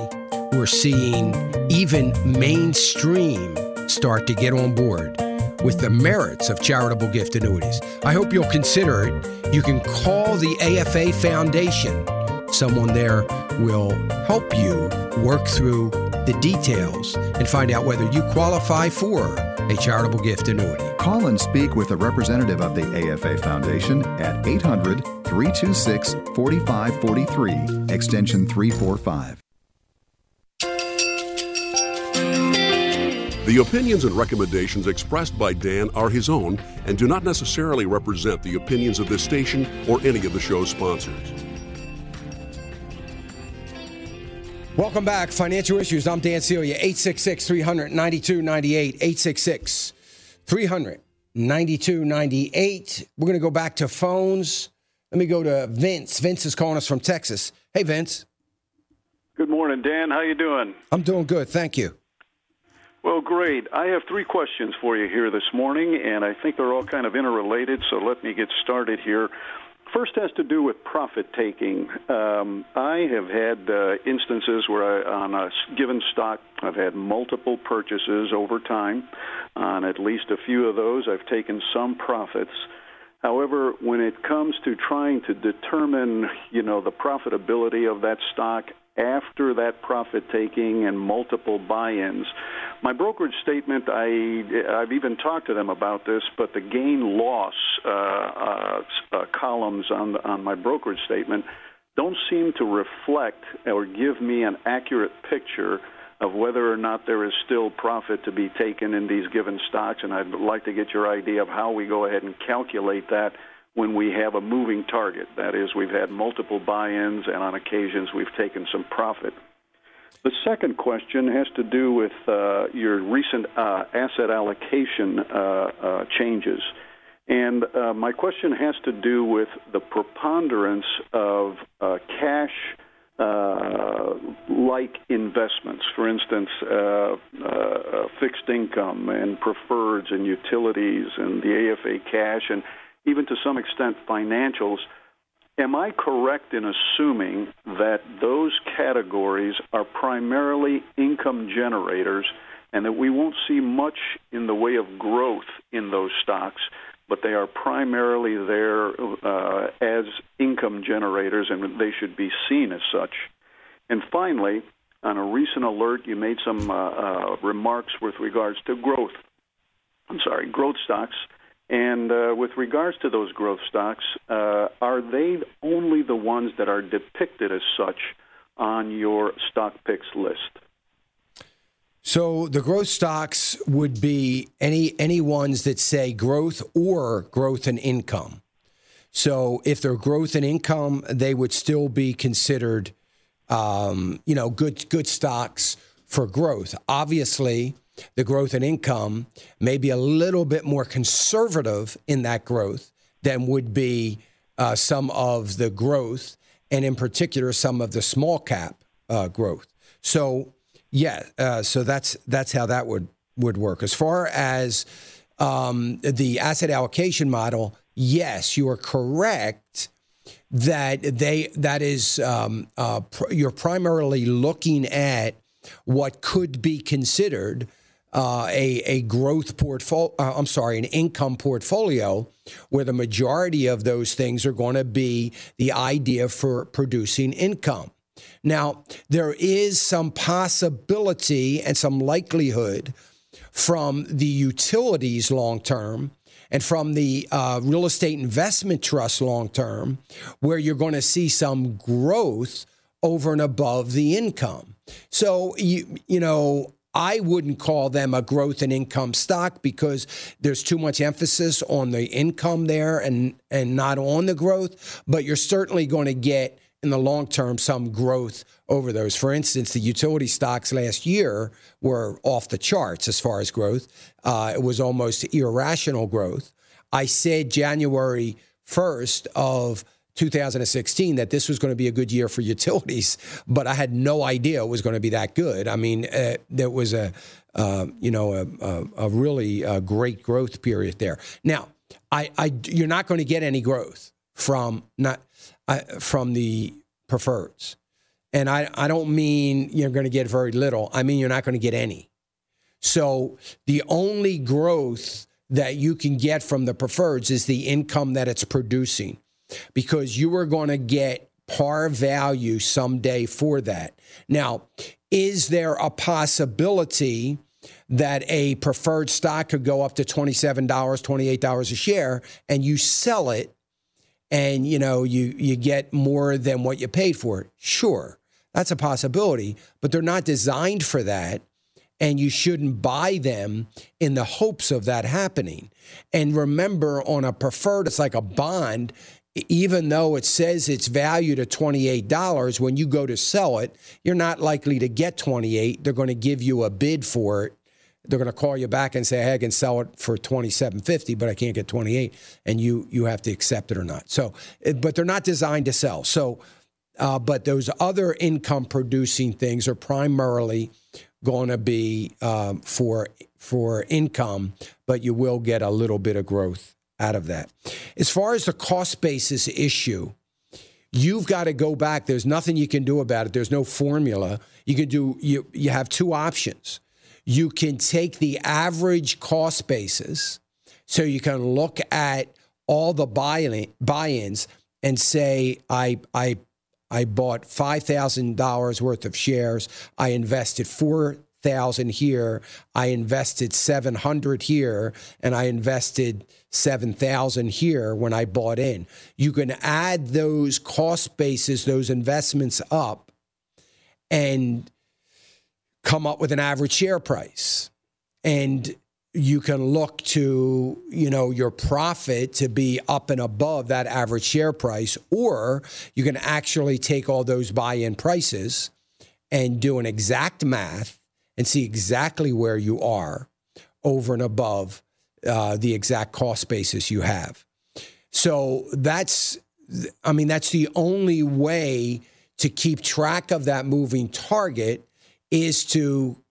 we're seeing even mainstream start to get on board with the merits of charitable gift annuities. I hope you'll consider it. You can call the AFA Foundation. Someone there will help you work through the details and find out whether you qualify for a charitable gift annuity. Call and speak with a representative of the AFA Foundation at 800 326 4543, extension 345. The opinions and recommendations expressed by Dan are his own and do not necessarily represent the opinions of this station or any of the show's sponsors. Welcome back. Financial Issues. I'm Dan Celia. 866 300 9298. 866 300 9298. We're going to go back to phones. Let me go to Vince. Vince is calling us from Texas. Hey, Vince. Good morning, Dan. How you doing? I'm doing good. Thank you. Well, great. I have three questions for you here this morning, and I think they're all kind of interrelated, so let me get started here. First has to do with profit taking. Um, I have had uh, instances where, I, on a given stock, I've had multiple purchases over time. On at least a few of those, I've taken some profits. However, when it comes to trying to determine, you know, the profitability of that stock after that profit taking and multiple buy-ins, my brokerage statement, I, I've even talked to them about this, but the gain loss uh, uh, uh, columns on, on my brokerage statement don't seem to reflect or give me an accurate picture of whether or not there is still profit to be taken in these given stocks. And I'd like to get your idea of how we go ahead and calculate that when we have a moving target. That is, we've had multiple buy ins, and on occasions we've taken some profit. The second question has to do with uh, your recent uh, asset allocation uh, uh changes. And uh, my question has to do with the preponderance of uh, cash like investments, for instance, fixed income and preferreds and utilities and the AFA cash, and even to some extent financials Am I correct in assuming that those categories are primarily income generators and that we won't see much in the way of growth in those stocks, but they are primarily there uh, as income generators and they should be seen as such? And finally, on a recent alert, you made some uh, uh, remarks with regards to growth. I'm sorry, growth stocks and uh, with regards to those growth stocks, uh, are they only the ones that are depicted as such on your stock picks list? So the growth stocks would be any any ones that say growth or growth in income. So if they're growth in income, they would still be considered, um, you know, good good stocks for growth. Obviously, the growth in income may be a little bit more conservative in that growth than would be uh, some of the growth, and in particular, some of the small cap uh, growth. So, yeah, uh, so that's that's how that would would work. As far as um, the asset allocation model, yes, you are correct that they that is um, uh, pr- you're primarily looking at what could be considered uh, a a growth portfolio. Uh, I'm sorry, an income portfolio, where the majority of those things are going to be the idea for producing income. Now, there is some possibility and some likelihood from the utilities long term and from the uh, real estate investment trust long term, where you're going to see some growth over and above the income. So you you know. I wouldn't call them a growth and income stock because there's too much emphasis on the income there and and not on the growth. But you're certainly going to get in the long term some growth over those. For instance, the utility stocks last year were off the charts as far as growth. Uh, it was almost irrational growth. I said January 1st of 2016 that this was going to be a good year for utilities, but I had no idea it was going to be that good. I mean, uh, there was a uh, you know a, a, a really uh, great growth period there. Now, I, I you're not going to get any growth from not uh, from the preferreds. And I, I don't mean you're going to get very little. I mean, you're not going to get any. So the only growth that you can get from the preferreds is the income that it's producing because you are going to get par value someday for that. Now, is there a possibility that a preferred stock could go up to $27, $28 a share and you sell it and you know you you get more than what you paid for it? Sure. That's a possibility, but they're not designed for that. And you shouldn't buy them in the hopes of that happening. And remember, on a preferred, it's like a bond. Even though it says it's valued at $28, when you go to sell it, you're not likely to get 28. They're going to give you a bid for it. They're going to call you back and say, "Hey, I can sell it for 27.50, but I can't get 28." And you you have to accept it or not. So, but they're not designed to sell. So uh, but those other income producing things are primarily going to be um, for for income, but you will get a little bit of growth out of that. As far as the cost basis issue, you've got to go back. There's nothing you can do about it. There's no formula. You can do you you have two options. You can take the average cost basis, so you can look at all the buy-ins and say I I I bought $5,000 worth of shares. I invested 4,000 here. I invested 700 here and I invested 7,000 here when I bought in. You can add those cost bases, those investments up and come up with an average share price. And you can look to you know your profit to be up and above that average share price or you can actually take all those buy-in prices and do an exact math and see exactly where you are over and above uh, the exact cost basis you have so that's i mean that's the only way to keep track of that moving target is to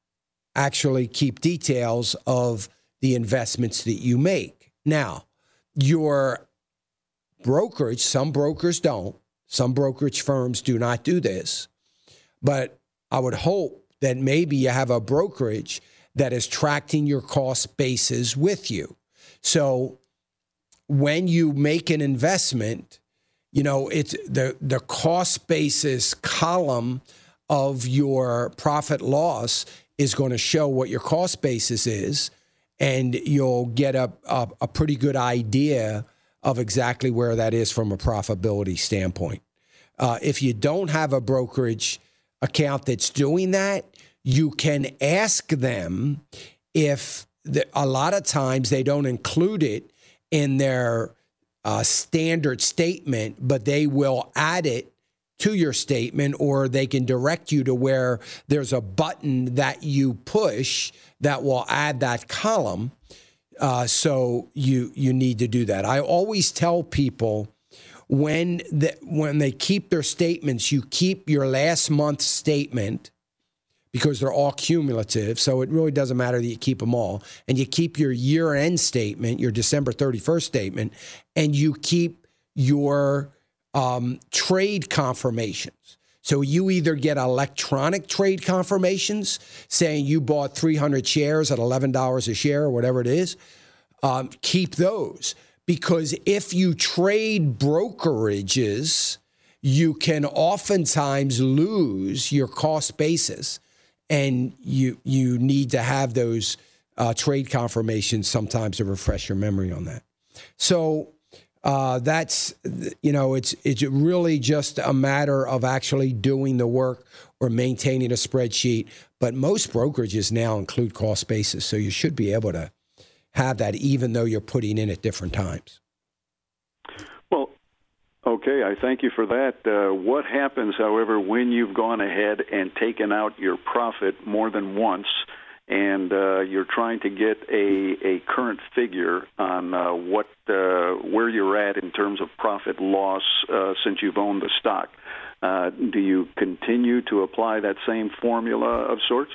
actually keep details of the investments that you make. Now, your brokerage, some brokers don't, some brokerage firms do not do this, but I would hope that maybe you have a brokerage that is tracking your cost bases with you. So when you make an investment, you know, it's the the cost basis column of your profit loss is going to show what your cost basis is, and you'll get a, a, a pretty good idea of exactly where that is from a profitability standpoint. Uh, if you don't have a brokerage account that's doing that, you can ask them if the, a lot of times they don't include it in their uh, standard statement, but they will add it to your statement, or they can direct you to where there's a button that you push that will add that column. Uh, so you you need to do that. I always tell people when the, when they keep their statements, you keep your last month's statement because they're all cumulative. So it really doesn't matter that you keep them all. And you keep your year end statement, your December 31st statement, and you keep your um, trade confirmations. So you either get electronic trade confirmations saying you bought 300 shares at $11 a share or whatever it is. Um, keep those because if you trade brokerages, you can oftentimes lose your cost basis and you you need to have those uh, trade confirmations sometimes to refresh your memory on that. So uh, that's you know it's it's really just a matter of actually doing the work or maintaining a spreadsheet. But most brokerages now include cost basis, so you should be able to have that even though you're putting in at different times. Well, okay, I thank you for that. Uh, what happens, however, when you've gone ahead and taken out your profit more than once? and uh, you're trying to get a, a current figure on uh, what uh, where you're at in terms of profit loss uh, since you've owned the stock. Uh, do you continue to apply that same formula of sorts?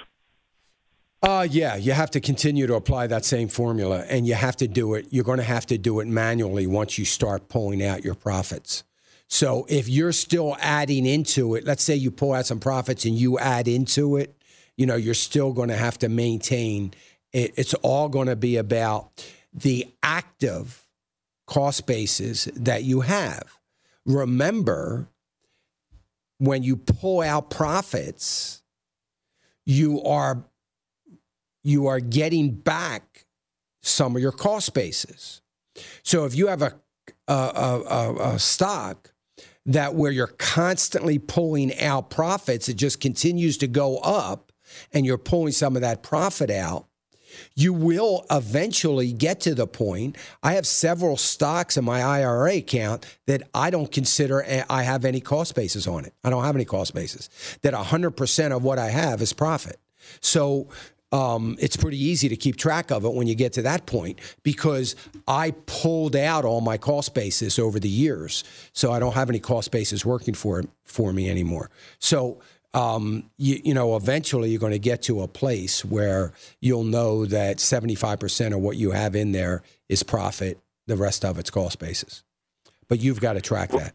Uh, yeah, you have to continue to apply that same formula, and you have to do it. You're going to have to do it manually once you start pulling out your profits. So if you're still adding into it, let's say you pull out some profits and you add into it, you know, you're still going to have to maintain. It, it's all going to be about the active cost bases that you have. Remember, when you pull out profits, you are you are getting back some of your cost basis. So if you have a a, a, a stock that where you're constantly pulling out profits, it just continues to go up and you're pulling some of that profit out, you will eventually get to the point. I have several stocks in my IRA account that I don't consider I have any cost basis on it. I don't have any cost basis. That 100% of what I have is profit. So um, it's pretty easy to keep track of it when you get to that point because I pulled out all my cost basis over the years, so I don't have any cost basis working for for me anymore. So um, you, you know, eventually you're going to get to a place where you'll know that 75% of what you have in there is profit, the rest of it's cost basis. But you've got to track that.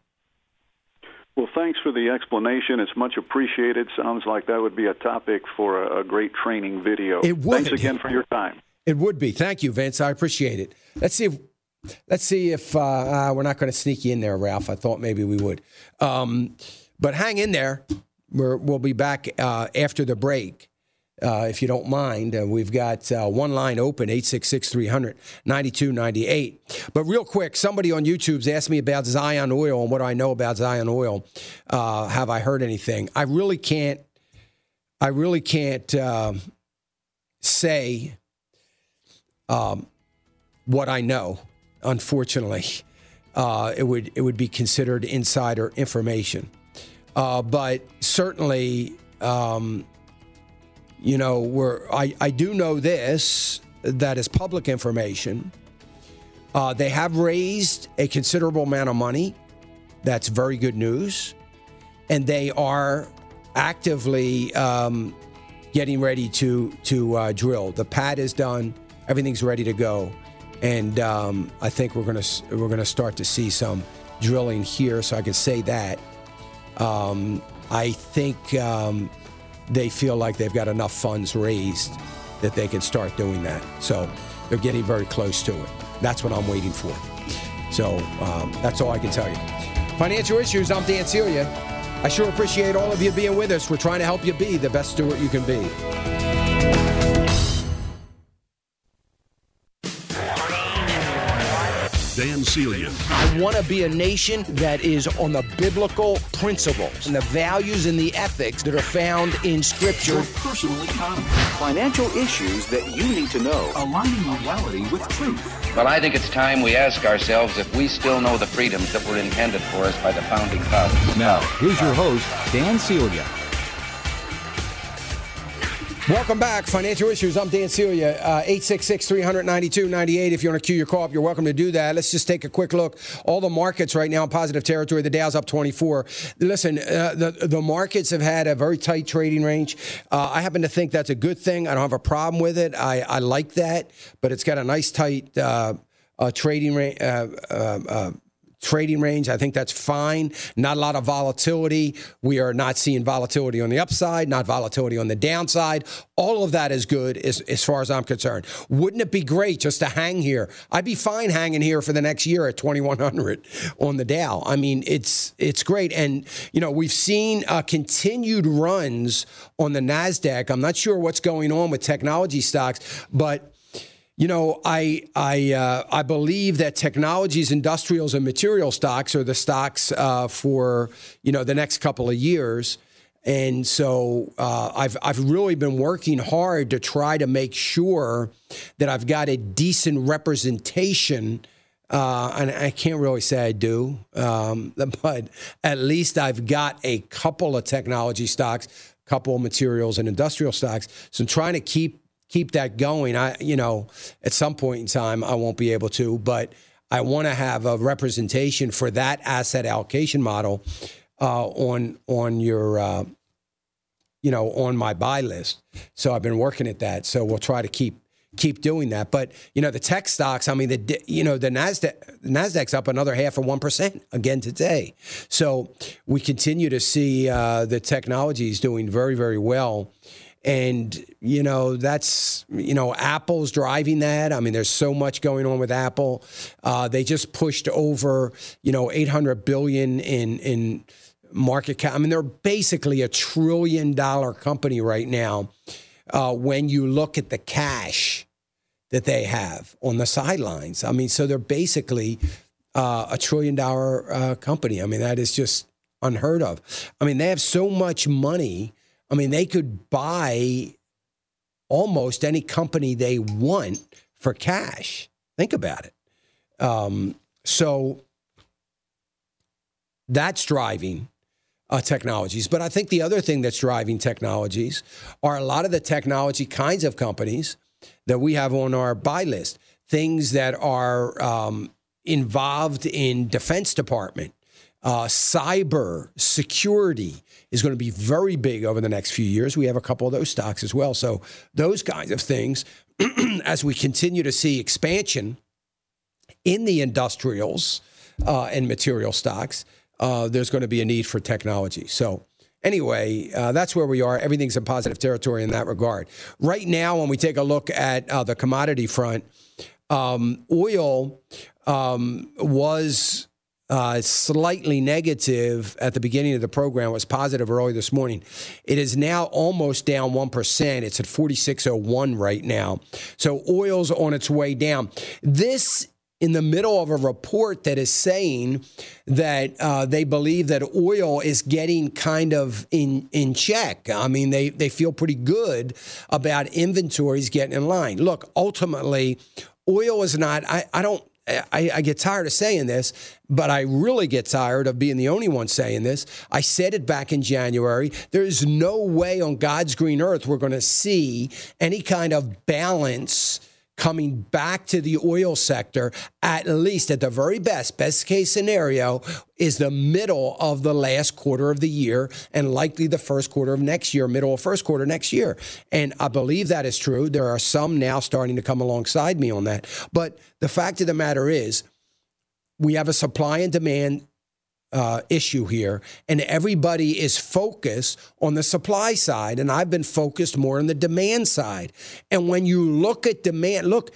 Well, thanks for the explanation. It's much appreciated. Sounds like that would be a topic for a, a great training video. It would. Thanks again for your time. It would be. Thank you, Vince. I appreciate it. Let's see if let's see if uh, uh, we're not going to sneak you in there, Ralph. I thought maybe we would, um, but hang in there we will be back uh, after the break. Uh, if you don't mind, uh, we've got uh, one line open, 866 300 9298. But real quick, somebody on YouTube's asked me about Zion Oil and what do I know about Zion Oil. Uh, have I heard anything? I really can't, I really can't um, say um, what I know, unfortunately. Uh, it, would, it would be considered insider information. Uh, but certainly, um, you know, we're, I, I do know this that is public information. Uh, they have raised a considerable amount of money. That's very good news. And they are actively um, getting ready to, to uh, drill. The pad is done, everything's ready to go. And um, I think we're to we're to start to see some drilling here, so I can say that. Um, I think um, they feel like they've got enough funds raised that they can start doing that. So they're getting very close to it. That's what I'm waiting for. So um, that's all I can tell you. Financial issues. I'm Dan Celia. I sure appreciate all of you being with us. We're trying to help you be the best steward you can be. Dan Celia. I want to be a nation that is on the biblical principles and the values and the ethics that are found in Scripture. Your personal economy. Financial issues that you need to know. Aligning reality with truth. Well, I think it's time we ask ourselves if we still know the freedoms that were intended for us by the founding fathers. Now, here's your host, Dan Celia. Welcome back, Financial Issues. I'm Dan Celia, uh, 866 392 98. If you want to queue your call up, you're welcome to do that. Let's just take a quick look. All the markets right now in positive territory. The Dow's up 24. Listen, uh, the, the markets have had a very tight trading range. Uh, I happen to think that's a good thing. I don't have a problem with it. I, I like that, but it's got a nice tight uh, uh, trading range. Trading range. I think that's fine. Not a lot of volatility. We are not seeing volatility on the upside, not volatility on the downside. All of that is good as, as far as I'm concerned. Wouldn't it be great just to hang here? I'd be fine hanging here for the next year at 2100 on the Dow. I mean, it's it's great. And, you know, we've seen uh, continued runs on the NASDAQ. I'm not sure what's going on with technology stocks, but you know, I I uh, I believe that technologies, industrials, and material stocks are the stocks uh, for you know the next couple of years. And so uh, I've I've really been working hard to try to make sure that I've got a decent representation. Uh, and I can't really say I do, um, but at least I've got a couple of technology stocks, a couple of materials and industrial stocks. So I'm trying to keep keep that going. I, you know, at some point in time, I won't be able to, but I want to have a representation for that asset allocation model uh, on on your, uh, you know, on my buy list. So I've been working at that. So we'll try to keep keep doing that. But you know, the tech stocks. I mean, the you know the Nasdaq Nasdaq's up another half of one percent again today. So we continue to see uh, the technologies doing very very well. And, you know, that's, you know, Apple's driving that. I mean, there's so much going on with Apple. Uh, they just pushed over, you know, 800 billion in, in market cap. I mean, they're basically a trillion dollar company right now uh, when you look at the cash that they have on the sidelines. I mean, so they're basically uh, a trillion dollar uh, company. I mean, that is just unheard of. I mean, they have so much money I mean, they could buy almost any company they want for cash. Think about it. Um, so that's driving uh, technologies. But I think the other thing that's driving technologies are a lot of the technology kinds of companies that we have on our buy list, things that are um, involved in Defense Department, uh, cyber security is going to be very big over the next few years. We have a couple of those stocks as well. So, those kinds of things, as we continue to see expansion in the industrials uh, and material stocks, uh, there's going to be a need for technology. So, anyway, uh, that's where we are. Everything's in positive territory in that regard. Right now, when we take a look at uh, the commodity front, um, oil um, was uh, slightly negative at the beginning of the program, was positive early this morning. It is now almost down 1%. It's at 46.01 right now. So oil's on its way down. This in the middle of a report that is saying that uh, they believe that oil is getting kind of in in check. I mean, they they feel pretty good about inventories getting in line. Look, ultimately, oil is not. I, I don't I, I, get tired of saying this, but I really get tired of being the only one saying this. I said it back in January. There's no way on God's green earth we're going to see any kind of balance coming back to the oil sector, at least at the very best, best case scenario, is the middle of the last quarter of the year and likely the first quarter of next year, middle of first quarter next year. And I believe that is true. There are some now starting to come alongside me on that. But the fact of the matter is, we have a supply and demand uh, issue here, and everybody is focused on the supply side, and I've been focused more on the demand side. And when you look at demand, look,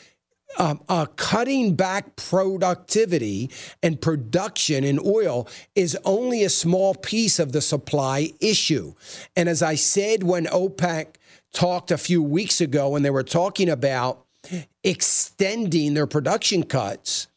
um, uh, cutting back productivity and production in oil is only a small piece of the supply issue. And as I said when OPEC talked a few weeks ago, when they were talking about extending their production cuts,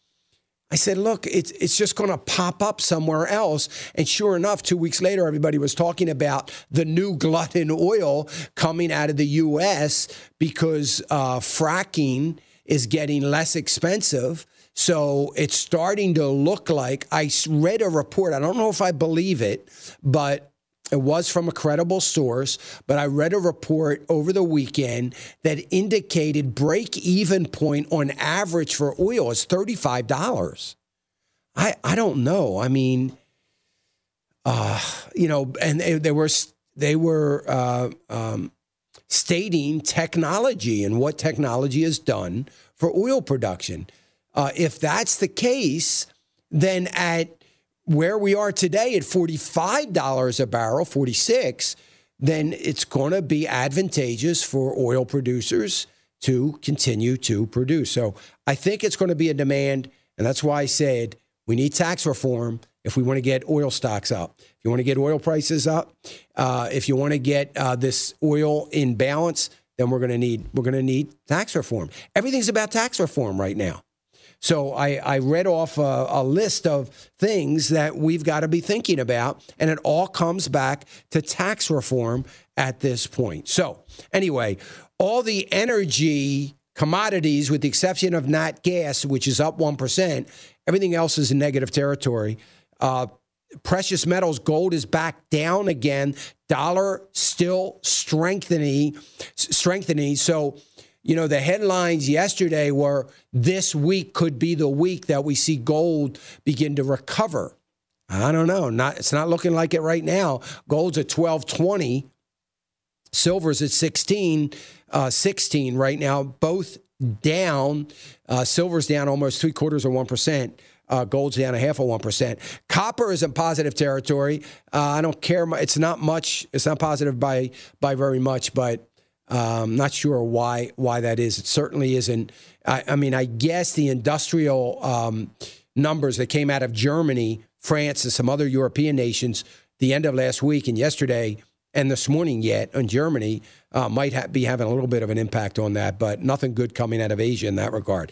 I said, look, it's, it's just going to pop up somewhere else. And sure enough, two weeks later, everybody was talking about the new glut in oil coming out of the U.S. because uh, fracking is getting less expensive. So it's starting to look like I read a report. I don't know if I believe it, but it was from a credible source, but I read a report over the weekend that indicated break even point on average for oil is $35. I, I don't know. I mean, uh, you know, and they, they were they were uh, um, stating technology and what technology has done for oil production. Uh, if that's the case, then at where we are today at $45 a barrel, 46, then it's going to be advantageous for oil producers to continue to produce. So I think it's going to be a demand. And that's why I said we need tax reform if we want to get oil stocks up. If you want to get oil prices up, uh, if you want to get uh, this oil in balance, then we're going to need we're going to need tax reform. Everything's about tax reform right now. So I, I read off a, a list of things that we've got to be thinking about, and it all comes back to tax reform at this point. So, anyway, all the energy commodities, with the exception of nat gas, which is up 1%, everything else is in negative territory. Uh, precious metals, gold is back down again. Dollar still strengthening, strengthening. So you know, the headlines yesterday were this week could be the week that we see gold begin to recover. I don't know. Not it's not looking like it right now. Gold's at 1220. Silver's at 16, uh, 16 right now, both down. Uh, silver's down almost three quarters of 1%. Uh, gold's down a half of 1%. Copper is in positive territory. Uh, I don't care. It's not much. It's not positive by, by very much, but um, not sure why why that is. It certainly isn't. I, I mean, I guess the industrial um, numbers that came out of Germany, France, and some other European nations the end of last week and yesterday and this morning yet on Germany uh, might ha- be having a little bit of an impact on that, but nothing good coming out of Asia in that regard.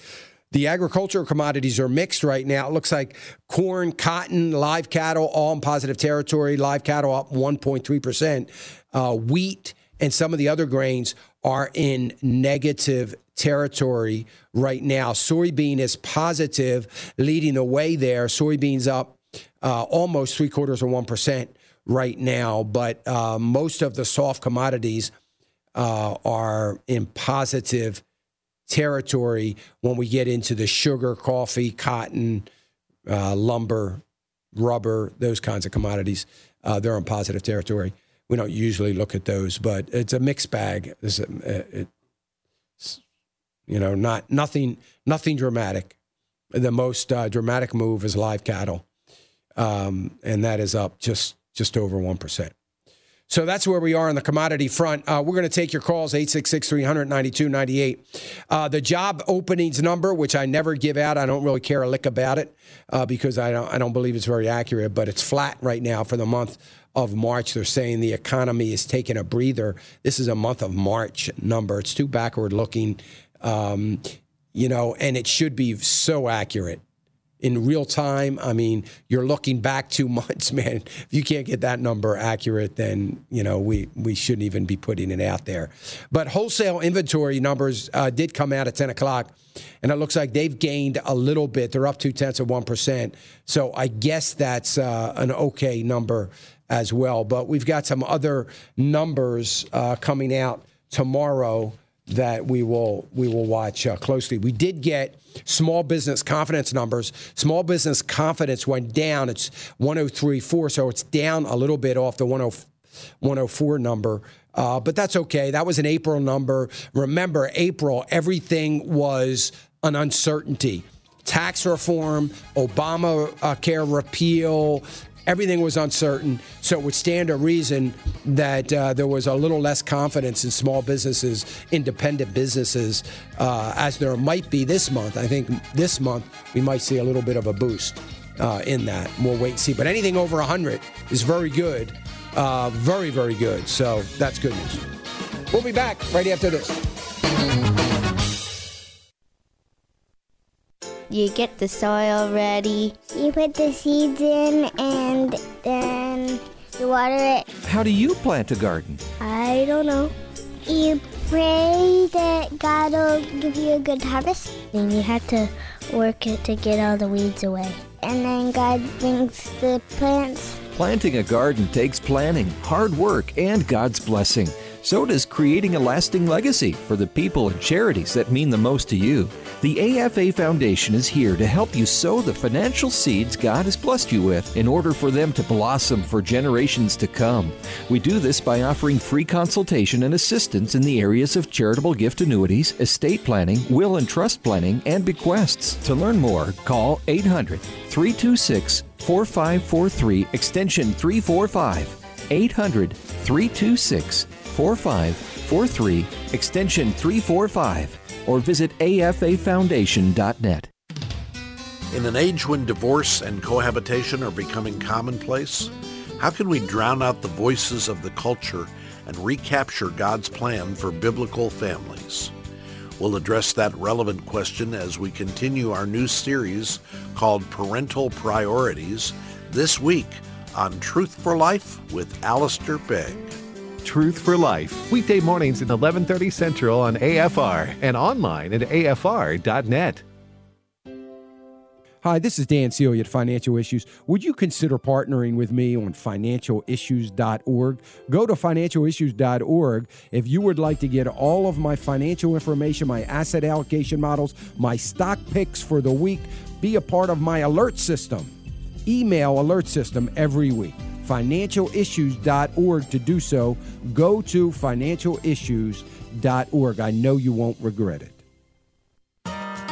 The agricultural commodities are mixed right now. It looks like corn, cotton, live cattle all in positive territory. Live cattle up 1.3%. Uh, wheat and some of the other grains are in negative territory right now. Soybean is positive, leading the way there. Soybeans up uh, almost three quarters of 1% right now, but uh, most of the soft commodities uh, are in positive territory when we get into the sugar, coffee, cotton, uh, lumber, rubber, those kinds of commodities. Uh, they're in positive territory we don't usually look at those, but it's a mixed bag. It's, it's you know, not nothing nothing dramatic. The most uh, dramatic move is live cattle, um, and that is up just just over one percent. So that's where we are on the commodity front. Uh, we're going to take your calls, 866 300 9298. Uh, the job openings number, which I never give out, I don't really care a lick about it uh, because I don't, I don't believe it's very accurate, but it's flat right now for the month of March. They're saying the economy is taking a breather. This is a month of March number. It's too backward looking, um, you know, and it should be so accurate in real time. I mean, you're looking back two months, man. If you can't get that number accurate, then you know we we shouldn't even be putting it out there. But wholesale inventory numbers uh, did come out at 10 o'clock, and it looks like they've gained a little bit. They're up two tenths of one percent. So I guess that's uh, an okay number as well. But we've got some other numbers uh, coming out tomorrow that we will we will watch uh, closely. We did get small business confidence numbers. Small business confidence went down. It's 103.4, so it's down a little bit off the 104 number. Uh, but that's okay. That was an April number. Remember, April, everything was an uncertainty. Tax reform, Obamacare repeal, everything was uncertain. So it would stand to reason that uh, there was a little less confidence in small businesses, independent businesses, uh, as there might be this month. I think this month we might see a little bit of a boost uh, in that. We'll wait and see. But anything over 100 is very good. Uh, very, very good. So that's good news. We'll be back right after this. You get the soil ready. You put the seeds in and then you water it. How do you plant a garden? I don't know. You pray that God will give you a good harvest. Then you have to work it to get all the weeds away. And then God brings the plants. Planting a garden takes planning, hard work, and God's blessing. So does creating a lasting legacy for the people and charities that mean the most to you. The AFA Foundation is here to help you sow the financial seeds God has blessed you with in order for them to blossom for generations to come. We do this by offering free consultation and assistance in the areas of charitable gift annuities, estate planning, will and trust planning, and bequests. To learn more, call 800 326 4543 extension 345. 800 326 4543 extension 345 or visit afafoundation.net. In an age when divorce and cohabitation are becoming commonplace, how can we drown out the voices of the culture and recapture God's plan for biblical families? We'll address that relevant question as we continue our new series called Parental Priorities this week on Truth for Life with Alistair Begg. Truth for Life, weekday mornings at 11:30 Central on AFR and online at afr.net. Hi, this is Dan Celia at Financial Issues. Would you consider partnering with me on financialissues.org? Go to financialissues.org if you would like to get all of my financial information, my asset allocation models, my stock picks for the week. Be a part of my alert system, email alert system every week. Financialissues.org to do so. Go to financialissues.org. I know you won't regret it.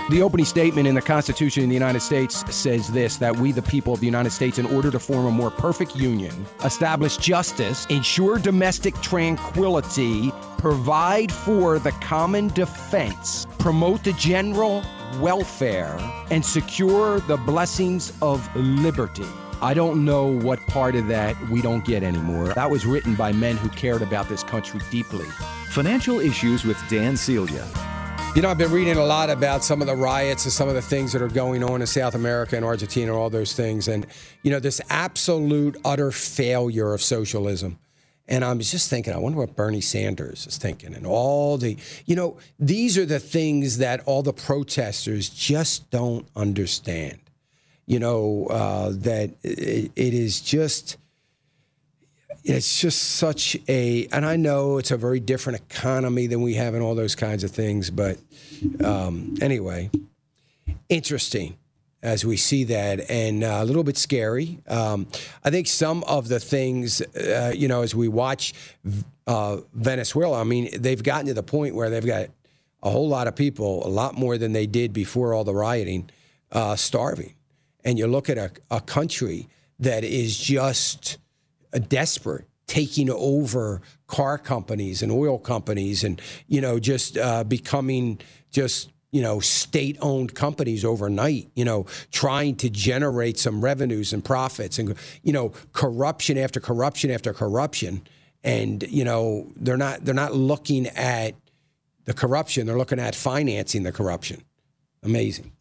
The opening statement in the Constitution of the United States says this that we, the people of the United States, in order to form a more perfect union, establish justice, ensure domestic tranquility, provide for the common defense, promote the general welfare, and secure the blessings of liberty. I don't know what part of that we don't get anymore. That was written by men who cared about this country deeply. Financial Issues with Dan Celia. You know, I've been reading a lot about some of the riots and some of the things that are going on in South America and Argentina, all those things. And, you know, this absolute, utter failure of socialism. And I was just thinking, I wonder what Bernie Sanders is thinking. And all the, you know, these are the things that all the protesters just don't understand. You know, uh, that it, it is just, it's just such a, and I know it's a very different economy than we have and all those kinds of things. But um, anyway, interesting as we see that and uh, a little bit scary. Um, I think some of the things, uh, you know, as we watch uh, Venezuela, I mean, they've gotten to the point where they've got a whole lot of people, a lot more than they did before all the rioting, uh, starving. And you look at a, a country that is just desperate taking over car companies and oil companies and you know just uh, becoming just you know state-owned companies overnight you know trying to generate some revenues and profits and you know corruption after corruption after corruption. And you know they're not they're not looking at the corruption they're looking at financing the corruption. Amazing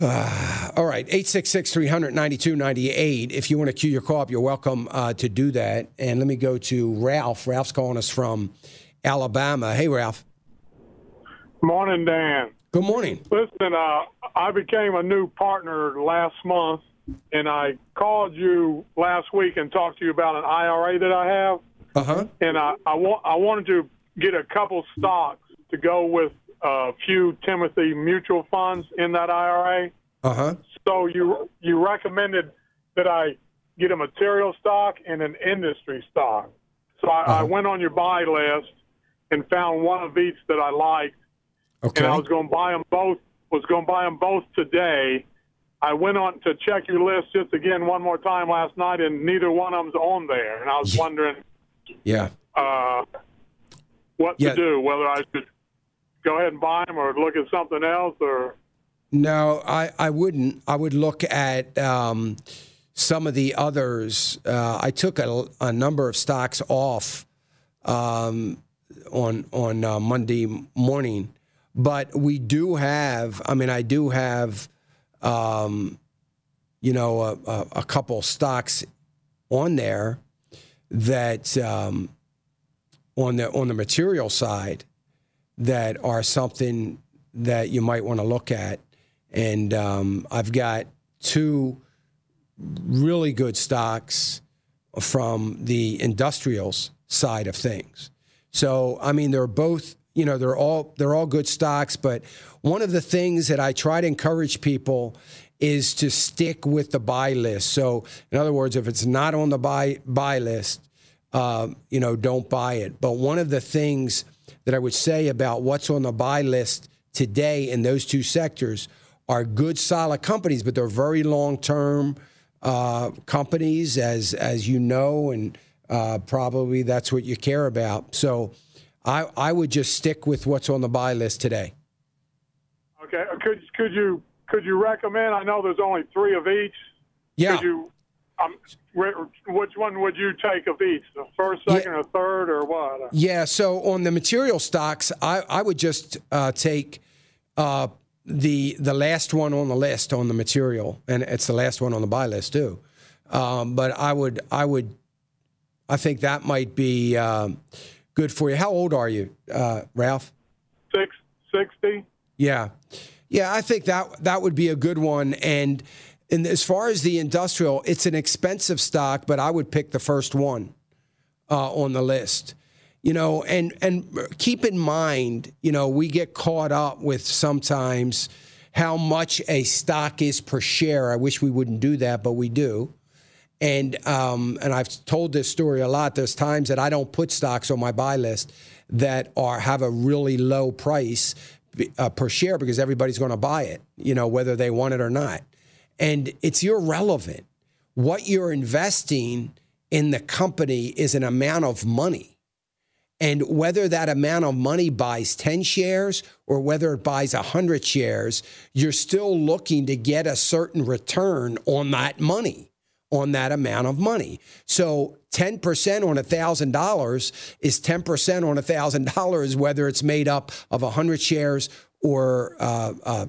uh, all right, 866 300 9298. If you want to queue your call up, you're welcome uh, to do that. And let me go to Ralph. Ralph's calling us from Alabama. Hey, Ralph. Morning, Dan. Good morning. Listen, uh, I became a new partner last month, and I called you last week and talked to you about an IRA that I have. Uh huh. And I, I, wa- I wanted to get a couple stocks to go with a few Timothy mutual funds in that IRA. Uh huh. So you you recommended that I get a material stock and an industry stock. So I, I went on your buy list and found one of each that I liked, Okay. and I was going to buy them both. Was going to buy them both today. I went on to check your list just again one more time last night, and neither one of them's on there. And I was wondering Yeah. uh, what Yeah. to do, whether I should go ahead and buy them or look at something else, or No, I, I wouldn't. I would look at um, some of the others. Uh, I took a, a number of stocks off um, on on uh, Monday morning, but we do have. I mean, I do have, um, you know, a, a, a couple stocks on there that um, on the on the material side that are something that you might want to look at. And um, I've got two really good stocks from the industrials side of things. So I mean, they're both you know they're all they're all good stocks. But one of the things that I try to encourage people is to stick with the buy list. So in other words, if it's not on the buy buy list, uh, you know, don't buy it. But one of the things that I would say about what's on the buy list today in those two sectors are good, solid companies, but they're very long term uh, companies, as as you know, and uh, probably that's what you care about. So I, I would just stick with what's on the buy list today. Okay. Could could you could you recommend? I know there's only three of each. Yeah. Could you? Um, which one would you take of each? The first, second, yeah. or third, or what? Yeah. So on the material stocks, I, I would just uh, take uh, the the last one on the list on the material, and it's the last one on the buy list too. Um, but I would I would I think that might be um, good for you. How old are you, uh, Ralph? Six sixty. Yeah, yeah. I think that that would be a good one. And and as far as the industrial, it's an expensive stock, but I would pick the first one uh, on the list. You know, and and keep in mind, you know, we get caught up with sometimes how much a stock is per share. I wish we wouldn't do that, but we do. And um, and I've told this story a lot. There's times that I don't put stocks on my buy list that are have a really low price uh, per share because everybody's going to buy it, you know, whether they want it or not. And it's irrelevant. What you're investing in the company is an amount of money. And whether that amount of money buys 10 shares or whether it buys 100 shares, you're still looking to get a certain return on that money, on that amount of money. So 10% on $1,000 is 10% on $1,000, whether it's made up of 100 shares or uh, uh,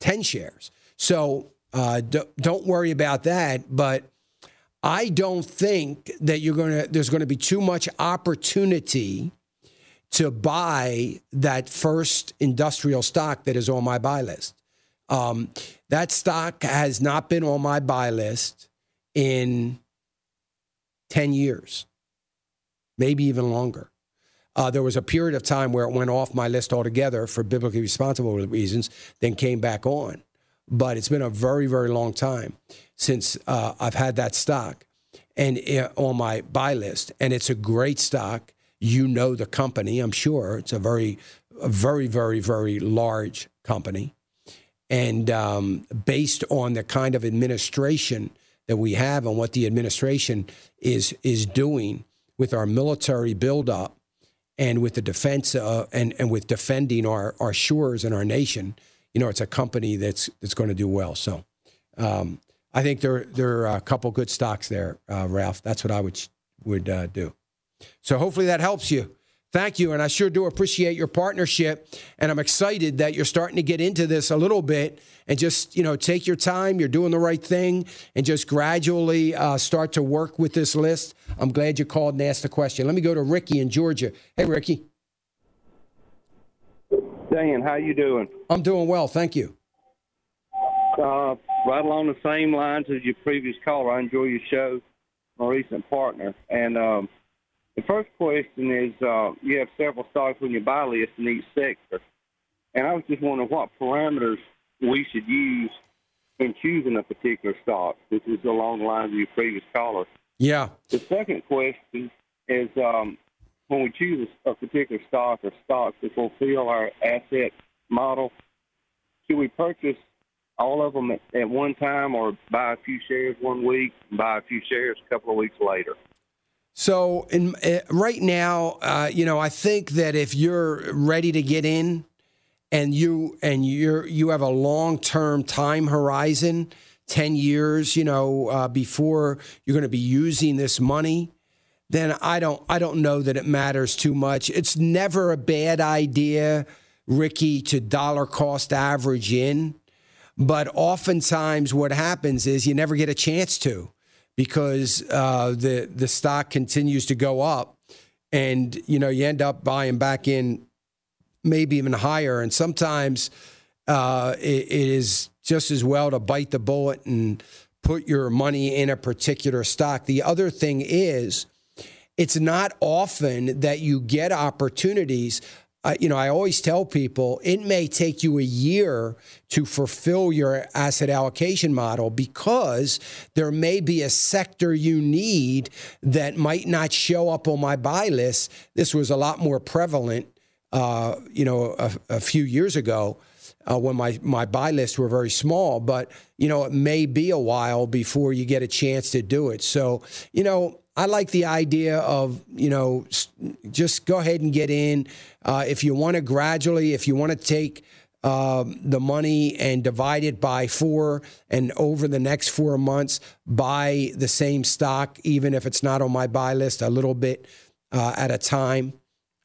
10 shares. So uh, don't worry about that. But I don't think that you're going to. There's going to be too much opportunity to buy that first industrial stock that is on my buy list. Um, that stock has not been on my buy list in 10 years, maybe even longer. Uh, there was a period of time where it went off my list altogether for biblically responsible reasons, then came back on but it's been a very, very long time since uh, I've had that stock and uh, on my buy list. And it's a great stock. You know the company, I'm sure. It's a very, a very, very, very large company. And um, based on the kind of administration that we have and what the administration is is doing with our military buildup and with the defense uh, and, and with defending our, our shores and our nation, you know, it's a company that's that's going to do well. So, um, I think there there are a couple good stocks there, uh, Ralph. That's what I would would uh, do. So hopefully that helps you. Thank you, and I sure do appreciate your partnership. And I'm excited that you're starting to get into this a little bit and just you know take your time. You're doing the right thing, and just gradually uh, start to work with this list. I'm glad you called and asked the question. Let me go to Ricky in Georgia. Hey, Ricky. Dan, how you doing? I'm doing well, thank you. Uh, right along the same lines as your previous caller, I enjoy your show. My recent partner, and um, the first question is: uh, you have several stocks on your buy list in each sector, and I was just wondering what parameters we should use in choosing a particular stock. This is along the lines of your previous caller. Yeah. The second question is: um, when we choose a particular stock or stocks to fulfill our asset model, should we purchase all of them at, at one time or buy a few shares one week and buy a few shares a couple of weeks later? So, in, uh, right now, uh, you know, I think that if you're ready to get in, and you and you're you have a long term time horizon, ten years, you know, uh, before you're going to be using this money, then I don't I don't know that it matters too much. It's never a bad idea Ricky, to dollar cost average in. But oftentimes, what happens is you never get a chance to because uh, the the stock continues to go up, and you know you end up buying back in maybe even higher. And sometimes uh, it, it is just as well to bite the bullet and put your money in a particular stock. The other thing is, it's not often that you get opportunities. Uh, you know, I always tell people it may take you a year to fulfill your asset allocation model because there may be a sector you need that might not show up on my buy list. This was a lot more prevalent, uh, you know, a, a few years ago uh, when my, my buy lists were very small. But, you know, it may be a while before you get a chance to do it. So, you know, I like the idea of, you know, just go ahead and get in. Uh, if you want to gradually, if you want to take um, the money and divide it by four, and over the next four months, buy the same stock, even if it's not on my buy list, a little bit uh, at a time,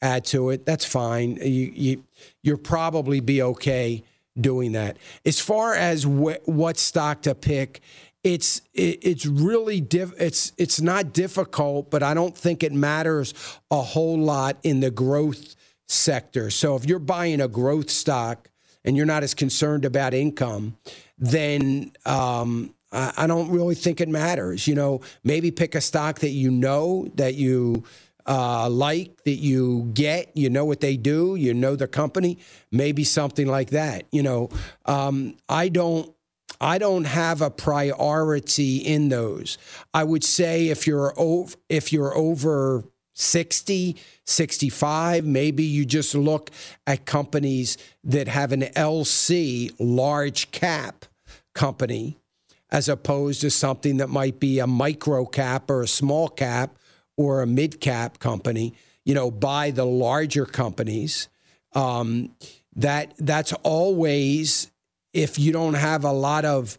add to it. That's fine. You, you, you'll probably be okay doing that. As far as wh- what stock to pick, it's it, it's really diff- it's it's not difficult, but I don't think it matters a whole lot in the growth sector. So if you're buying a growth stock and you're not as concerned about income, then um, I, I don't really think it matters. You know, maybe pick a stock that you know that you uh, like that you get, you know what they do, you know the company, maybe something like that. You know, um, I don't. I don't have a priority in those. I would say if you're over, if you're over 60, 65, maybe you just look at companies that have an LC, large cap company, as opposed to something that might be a micro cap or a small cap or a mid cap company, you know, buy the larger companies. Um, that that's always if you don't have a lot of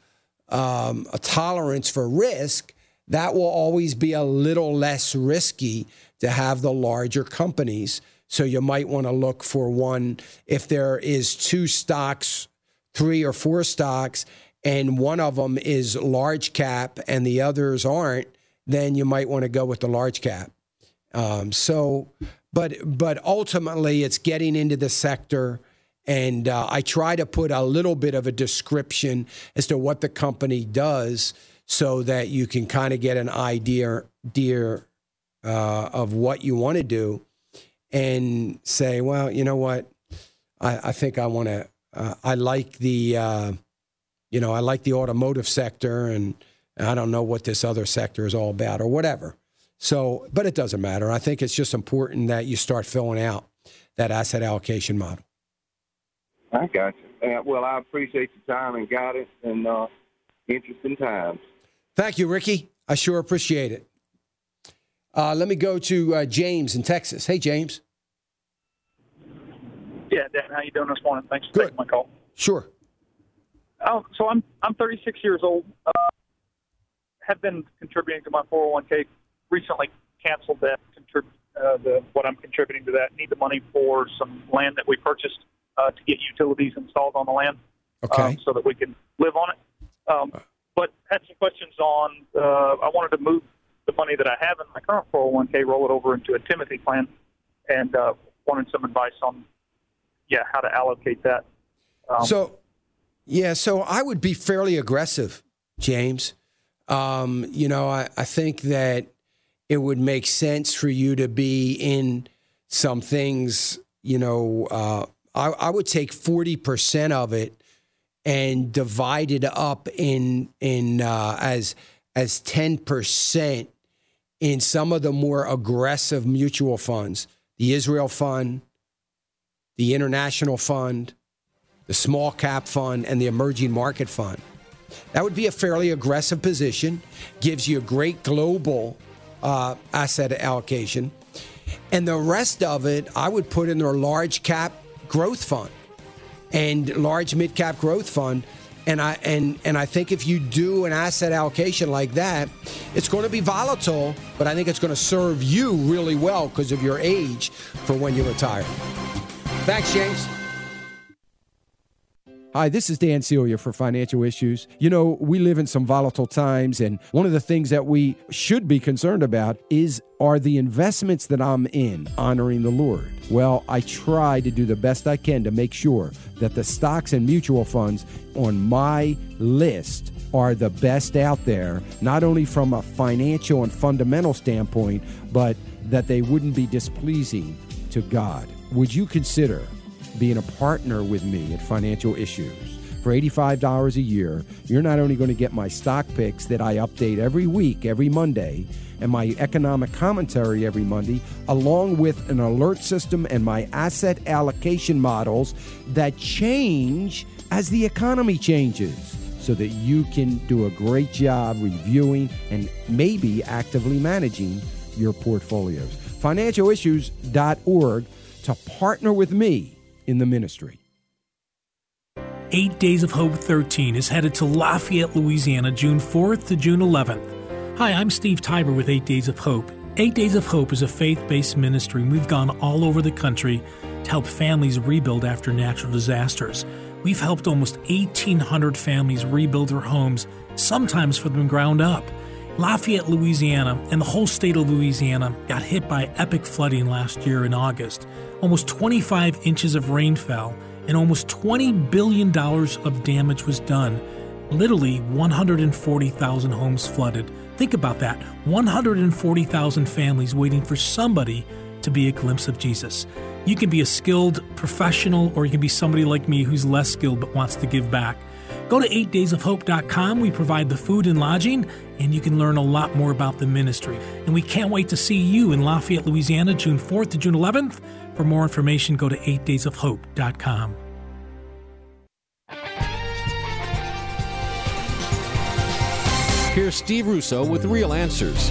um, a tolerance for risk, that will always be a little less risky to have the larger companies. So you might want to look for one if there is two stocks, three or four stocks, and one of them is large cap and the others aren't then you might want to go with the large cap. Um, so, but but ultimately, it's getting into the sector, and uh, I try to put a little bit of a description as to what the company does, so that you can kind of get an idea, dear, uh, of what you want to do, and say, well, you know what, I, I think I want to. Uh, I like the, uh, you know, I like the automotive sector and I don't know what this other sector is all about or whatever. So, but it doesn't matter. I think it's just important that you start filling out that asset allocation model. I got you. Uh, well, I appreciate your time and guidance and uh, interesting times. Thank you, Ricky. I sure appreciate it. Uh, let me go to uh, James in Texas. Hey, James. Yeah, Dan, how you doing this morning? Thanks for Good. taking my call. Sure. Oh, so I'm I'm 36 years old. Uh, have been contributing to my 401k. Recently canceled that, contrib- uh, the, what I'm contributing to that. Need the money for some land that we purchased uh, to get utilities installed on the land, okay. um, so that we can live on it. Um, but had some questions on. Uh, I wanted to move the money that I have in my current 401k, roll it over into a Timothy plan, and uh, wanted some advice on, yeah, how to allocate that. Um, so, yeah, so I would be fairly aggressive, James. Um, you know, I, I think that it would make sense for you to be in some things, you know, uh, I, I would take 40% of it and divide it up in, in, uh, as, as 10% in some of the more aggressive mutual funds, the Israel Fund, the International Fund, the Small Cap Fund, and the Emerging Market Fund. That would be a fairly aggressive position, gives you a great global uh, asset allocation. And the rest of it, I would put in their large cap growth fund and large mid cap growth fund. And I and and I think if you do an asset allocation like that, it's going to be volatile, but I think it's going to serve you really well because of your age for when you retire. Thanks, James. Hi, this is Dan Celia for Financial Issues. You know, we live in some volatile times, and one of the things that we should be concerned about is are the investments that I'm in honoring the Lord? Well, I try to do the best I can to make sure that the stocks and mutual funds on my list are the best out there, not only from a financial and fundamental standpoint, but that they wouldn't be displeasing to God. Would you consider being a partner with me at Financial Issues. For $85 a year, you're not only going to get my stock picks that I update every week, every Monday, and my economic commentary every Monday, along with an alert system and my asset allocation models that change as the economy changes so that you can do a great job reviewing and maybe actively managing your portfolios. Financialissues.org to partner with me in the ministry. Eight Days of Hope 13 is headed to Lafayette, Louisiana, June 4th to June 11th. Hi, I'm Steve Tybor with Eight Days of Hope. Eight Days of Hope is a faith based ministry, and we've gone all over the country to help families rebuild after natural disasters. We've helped almost 1,800 families rebuild their homes, sometimes from the ground up. Lafayette, Louisiana, and the whole state of Louisiana got hit by epic flooding last year in August. Almost 25 inches of rain fell, and almost $20 billion of damage was done. Literally 140,000 homes flooded. Think about that 140,000 families waiting for somebody to be a glimpse of Jesus. You can be a skilled professional, or you can be somebody like me who's less skilled but wants to give back. Go to 8daysofhope.com. We provide the food and lodging, and you can learn a lot more about the ministry. And we can't wait to see you in Lafayette, Louisiana, June 4th to June 11th. For more information, go to 8daysofhope.com. Here's Steve Russo with Real Answers.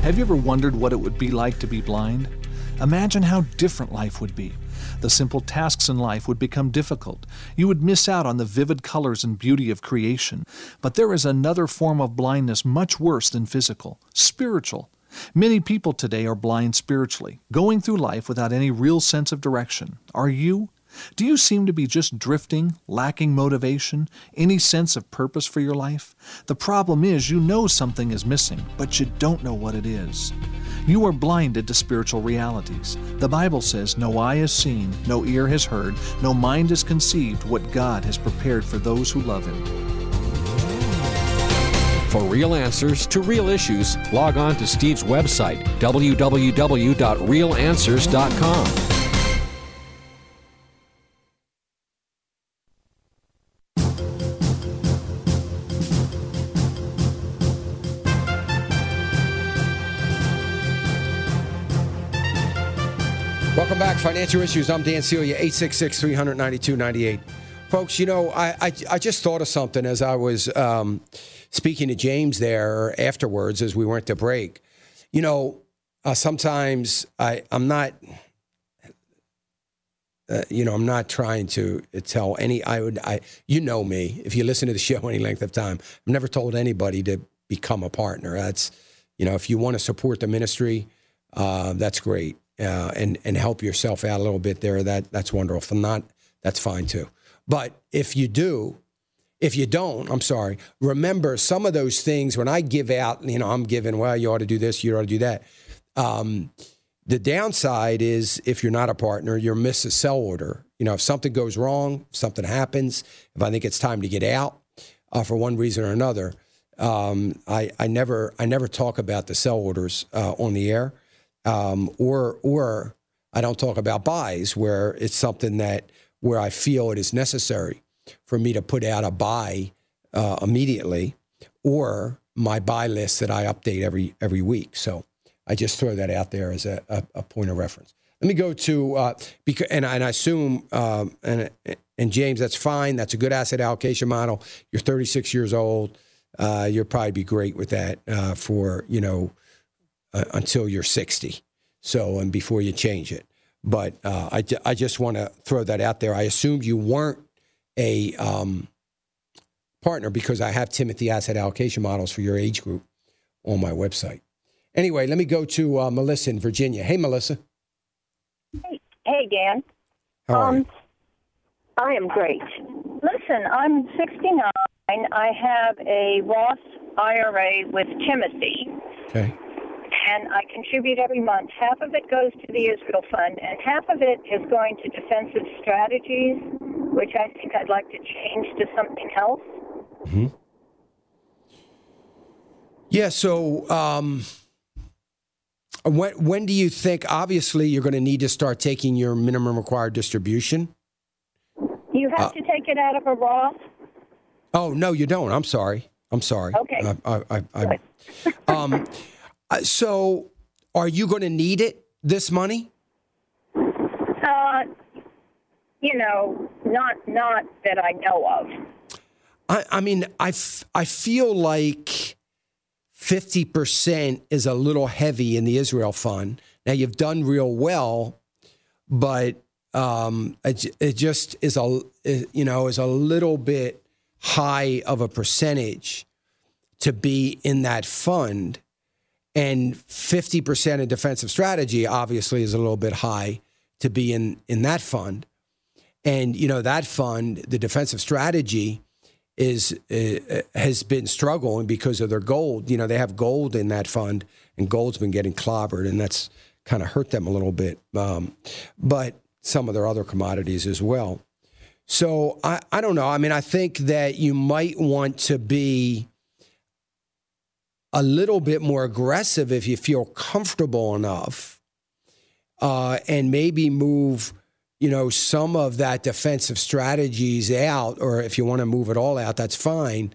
Have you ever wondered what it would be like to be blind? Imagine how different life would be. The simple tasks in life would become difficult. You would miss out on the vivid colors and beauty of creation. But there is another form of blindness much worse than physical spiritual. Many people today are blind spiritually, going through life without any real sense of direction. Are you? Do you seem to be just drifting, lacking motivation, any sense of purpose for your life? The problem is you know something is missing, but you don't know what it is. You are blinded to spiritual realities. The Bible says, No eye has seen, no ear has heard, no mind has conceived what God has prepared for those who love Him. For real answers to real issues, log on to Steve's website, www.realanswers.com. Financial Issues. I'm Dan Celia, 866 392 98. Folks, you know, I, I, I, just thought of something as I was um, speaking to James there afterwards as we went to break. You know, uh, sometimes I, I'm not. Uh, you know, I'm not trying to tell any. I would, I, you know me. If you listen to the show any length of time, I've never told anybody to become a partner. That's, you know, if you want to support the ministry, uh, that's great uh, and and help yourself out a little bit there, that that's wonderful. If not, that's fine too. But if you do, if you don't, I'm sorry. Remember some of those things when I give out. You know, I'm giving. Well, you ought to do this. You ought to do that. Um, the downside is if you're not a partner, you're miss a sell order. You know, if something goes wrong, something happens. If I think it's time to get out uh, for one reason or another, um, I, I never I never talk about the sell orders uh, on the air um, or or I don't talk about buys where it's something that where I feel it is necessary for me to put out a buy uh, immediately, or my buy list that I update every every week. So I just throw that out there as a, a, a point of reference. Let me go to uh, because and, and I assume um, and and James, that's fine. That's a good asset allocation model. You're 36 years old. Uh, you'll probably be great with that uh, for you know uh, until you're 60. So, and before you change it. But uh, I, I just want to throw that out there. I assumed you weren't a um, partner because I have Timothy asset allocation models for your age group on my website. Anyway, let me go to uh, Melissa in Virginia. Hey, Melissa. Hey, hey Dan. How are um, you? I am great. listen, I'm 69. I have a Roth IRA with Timothy. Okay. And I contribute every month. Half of it goes to the Israel Fund, and half of it is going to defensive strategies, which I think I'd like to change to something else. hmm Yeah. So, um, when when do you think? Obviously, you're going to need to start taking your minimum required distribution. You have Uh, to take it out of a Roth. Oh no, you don't. I'm sorry. I'm sorry. Okay. I, I, I, um, so, are you going to need it? This money? Uh, you know, not not that I know of. I, I mean, I, f- I feel like 50% is a little heavy in the Israel fund. Now, you've done real well, but um, it, it just is a, you know, is a little bit high of a percentage to be in that fund. And 50% in defensive strategy obviously is a little bit high to be in, in that fund. And, you know, that fund, the defensive strategy, is uh, has been struggling because of their gold. You know, they have gold in that fund, and gold's been getting clobbered, and that's kind of hurt them a little bit. Um, but some of their other commodities as well. So I, I don't know. I mean, I think that you might want to be a little bit more aggressive if you feel comfortable enough, uh, and maybe move you know, some of that defensive strategies out, or if you want to move it all out, that's fine.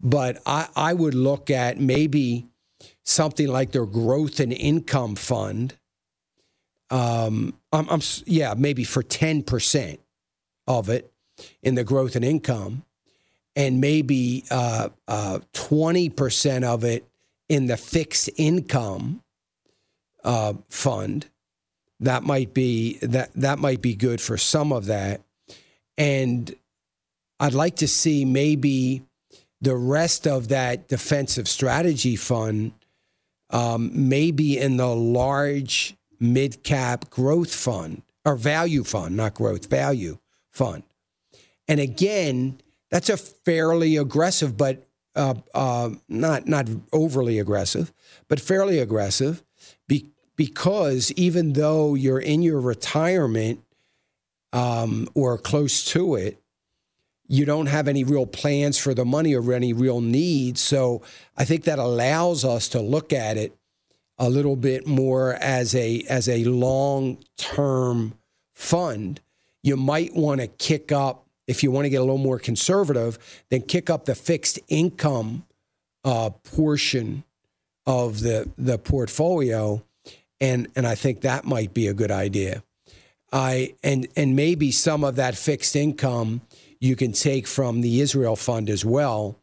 But I, I would look at maybe something like their growth and income fund. Um, I'm, I'm yeah, maybe for ten percent of it in the growth and income, and maybe uh, uh, twenty percent of it in the fixed income uh, fund that might be that that might be good for some of that. And i'd like to see maybe the rest of that defensive strategy fund um, maybe in the large mid cap growth fund or value fund not growth value fund. And again that's a fairly aggressive but uh, uh, not not overly aggressive but fairly aggressive be, because even though you're in your retirement um, or close to it, you don't have any real plans for the money or any real needs. So I think that allows us to look at it a little bit more as a as a long term fund. You might want to kick up if you want to get a little more conservative, then kick up the fixed income uh, portion of the the portfolio and and I think that might be a good idea. I and and maybe some of that fixed income you can take from the Israel fund as well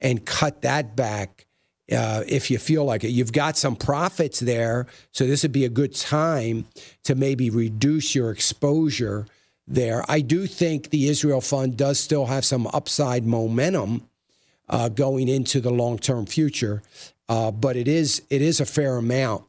and cut that back uh, if you feel like it. You've got some profits there, so this would be a good time to maybe reduce your exposure there. I do think the Israel fund does still have some upside momentum uh, going into the long term future, uh, but it is it is a fair amount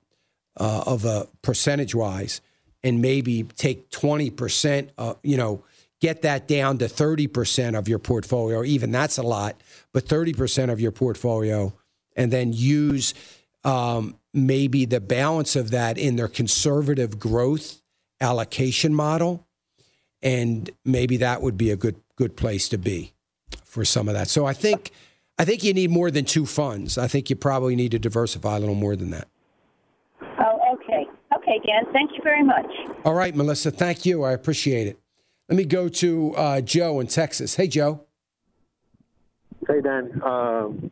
uh, of a percentage wise, and maybe take twenty percent. Uh, you know, get that down to thirty percent of your portfolio, even that's a lot, but thirty percent of your portfolio, and then use um, maybe the balance of that in their conservative growth allocation model, and maybe that would be a good good place to be for some of that. So I think I think you need more than two funds. I think you probably need to diversify a little more than that. Oh, okay. Okay, Dan. Thank you very much. All right, Melissa. Thank you. I appreciate it. Let me go to uh, Joe in Texas. Hey, Joe. Hey, Dan. Um,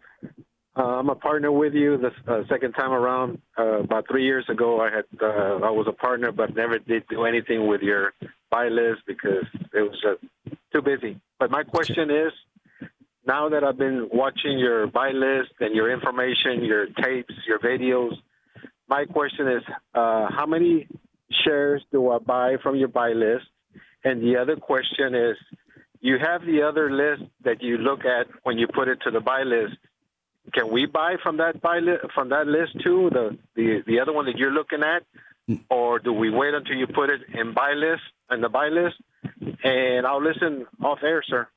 uh, I'm a partner with you the uh, second time around. Uh, about three years ago, I had uh, I was a partner, but never did do anything with your buy list because it was uh, too busy. But my question is, now that I've been watching your buy list and your information, your tapes, your videos, my question is, uh, how many shares do I buy from your buy list? And the other question is, you have the other list that you look at when you put it to the buy list. Can we buy from that buy li- from that list too? The, the the other one that you're looking at, or do we wait until you put it in buy list in the buy list? And I'll listen off air, sir.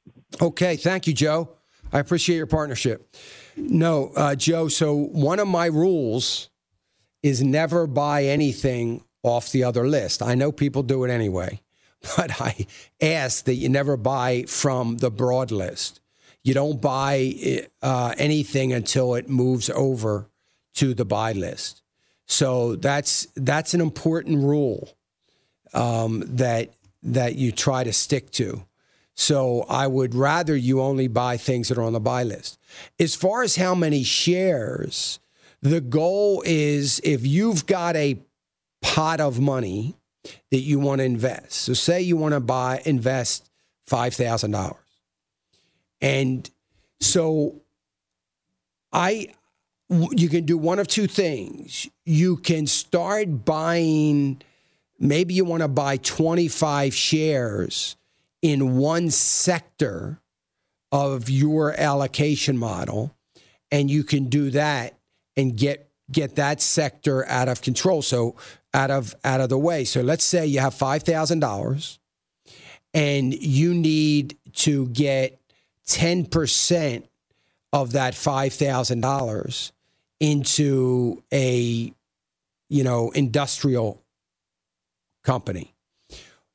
Okay, thank you, Joe. I appreciate your partnership. No, uh, Joe. So one of my rules is never buy anything off the other list. I know people do it anyway, but I ask that you never buy from the broad list. You don't buy uh, anything until it moves over to the buy list. So that's that's an important rule um, that that you try to stick to. So I would rather you only buy things that are on the buy list. As far as how many shares, the goal is if you've got a pot of money that you want to invest. So say you want to buy invest $5,000. And so I you can do one of two things. You can start buying maybe you want to buy 25 shares in one sector of your allocation model and you can do that and get get that sector out of control so out of out of the way so let's say you have $5000 and you need to get 10% of that $5000 into a you know industrial company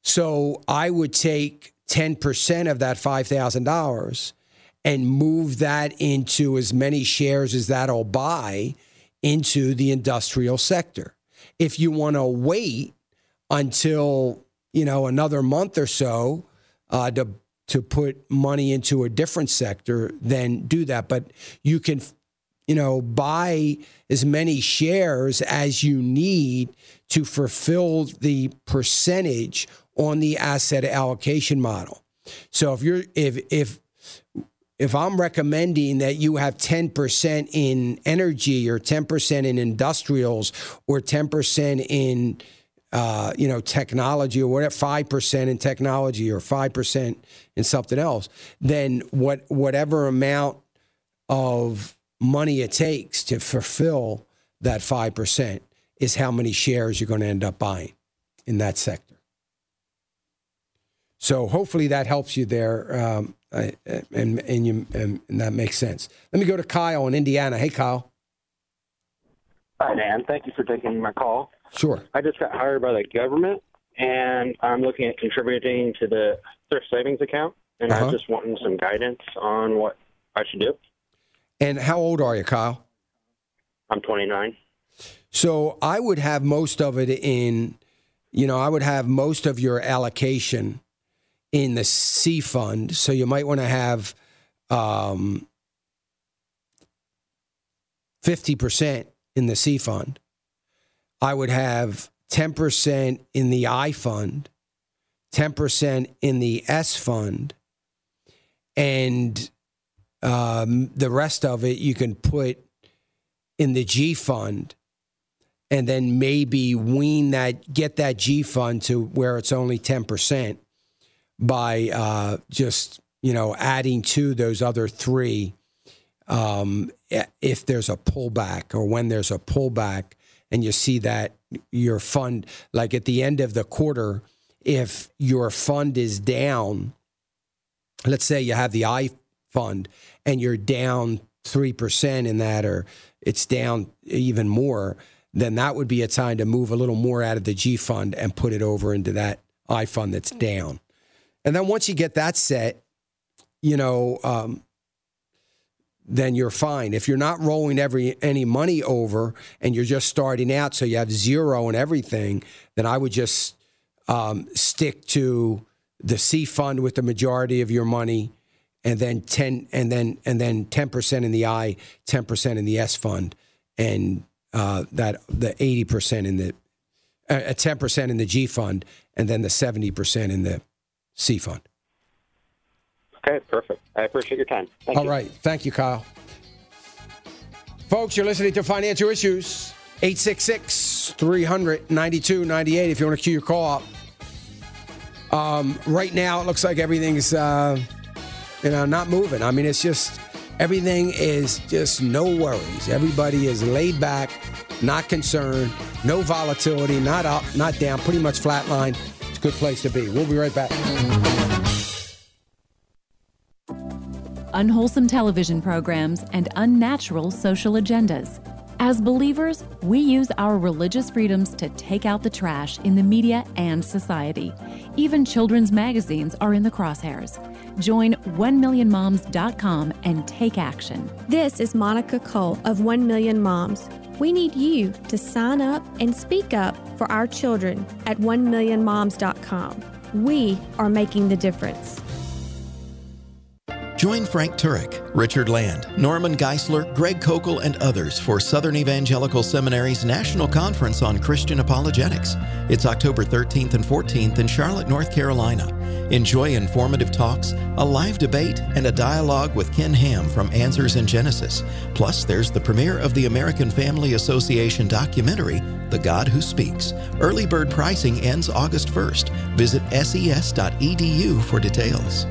so i would take 10% of that $5,000 and move that into as many shares as that'll buy into the industrial sector. If you want to wait until, you know, another month or so uh, to to put money into a different sector, then do that. But you can, you know, buy as many shares as you need to fulfill the percentage on the asset allocation model. So if you're if if if I'm recommending that you have 10% in energy or 10% in industrials or 10% in uh, you know technology or whatever 5% in technology or 5% in something else, then what whatever amount of money it takes to fulfill that 5% is how many shares you're going to end up buying in that sector. So hopefully that helps you there, um, and and you and, and that makes sense. Let me go to Kyle in Indiana. Hey, Kyle. Hi, Dan. Thank you for taking my call. Sure. I just got hired by the government, and I'm looking at contributing to the thrift savings account, and Uh-huh. I'm just wanting some guidance on what I should do. And how old are you, Kyle? I'm 29. So I would have most of it in, you know, I would have most of your allocation in the C fund. So you might want to have um, 50% in the C fund. I would have 10% in the I fund, 10% in the S fund, and um, the rest of it you can put in the G fund and then maybe wean that, get that G fund to where it's only 10% by uh, just, you know, adding to those other three um, if there's a pullback or when there's a pullback and you see that your fund, like at the end of the quarter, if your fund is down, let's say you have the I fund and you're down 3% in that, or it's down even more, then that would be a time to move a little more out of the G fund and put it over into that I fund that's down. And then once you get that set, you know, um, then you're fine. If you're not rolling every any money over and you're just starting out, so you have zero and everything, then I would just um, stick to the C fund with the majority of your money, and then ten and then and then ten percent in the I, ten percent in the S fund, and uh, that the eighty percent in the uh, ten percent in the G fund, and then the seventy percent in the C fund. Okay, perfect. I appreciate your time. Thank All you. right. Thank you, Kyle. Folks, you're listening to Financial Issues. 866 300 9298 if you want to cue your call up. Um, right now, it looks like everything's, uh, you know, not moving. I mean, it's just, everything is just no worries. Everybody is laid back, not concerned, no volatility, not up, not down, pretty much flatline. It's a good place to be. We'll be right back. Unwholesome television programs, and unnatural social agendas. As believers, we use our religious freedoms to take out the trash in the media and society. Even children's magazines are in the crosshairs. Join 1millionmoms.com and take action. This is Monica Cole of 1 Million Moms. We need you to sign up and speak up for our children at 1millionmoms.com. We are making the difference. Join Frank Turek, Richard Land, Norman Geisler, Greg Koukl, and others for Southern Evangelical Seminary's National Conference on Christian Apologetics. It's October 13th and 14th in Charlotte, North Carolina. Enjoy informative talks, a live debate, and a dialogue with Ken Ham from Answers in Genesis. Plus, there's the premiere of the American Family Association documentary, The God Who Speaks. Early bird pricing ends August 1st. Visit ses.edu for details.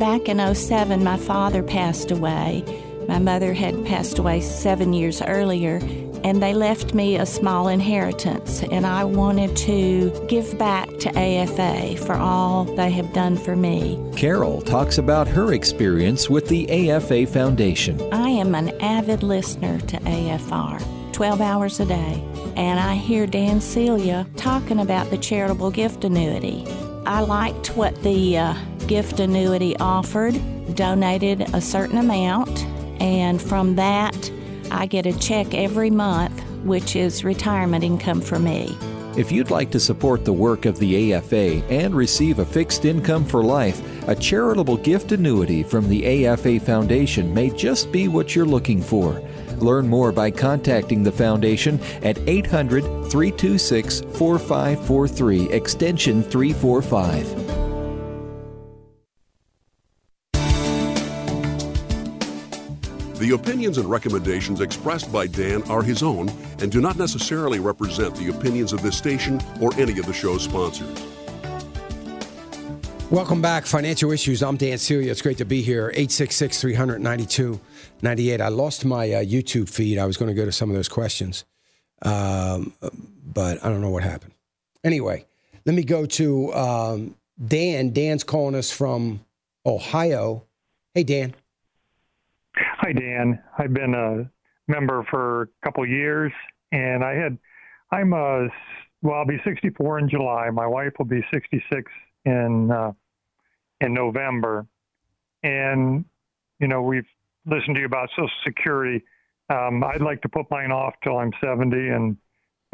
Back in 07, my father passed away. My mother had passed away seven years earlier, and they left me a small inheritance. And I wanted to give back to AFA for all they have done for me. Carol talks about her experience with the AFA Foundation. I am an avid listener to AFR, 12 hours a day, and I hear Dan Celia talking about the charitable gift annuity. I liked what the uh, gift annuity offered, donated a certain amount, and from that, I get a check every month, which is retirement income for me. If you'd like to support the work of the AFA and receive a fixed income for life, a charitable gift annuity from the AFA Foundation may just be what you're looking for. Learn more by contacting the Foundation at 800 326 4543, extension 345. The opinions and recommendations expressed by Dan are his own and do not necessarily represent the opinions of this station or any of the show's sponsors. Welcome back, Financial Issues. I'm Dan Celia. It's great to be here. 866 392 98. I lost my uh, YouTube feed. I was going to go to some of those questions, um, but I don't know what happened. Anyway, let me go to um, Dan. Dan's calling us from Ohio. Hey, Dan. Dan. I've been a member for a couple years, and I had, I'm a, well, I'll be 64 in July. My wife will be 66 in uh, in November, and you know we've listened to you about Social Security. Um, I'd like to put mine off till I'm 70, and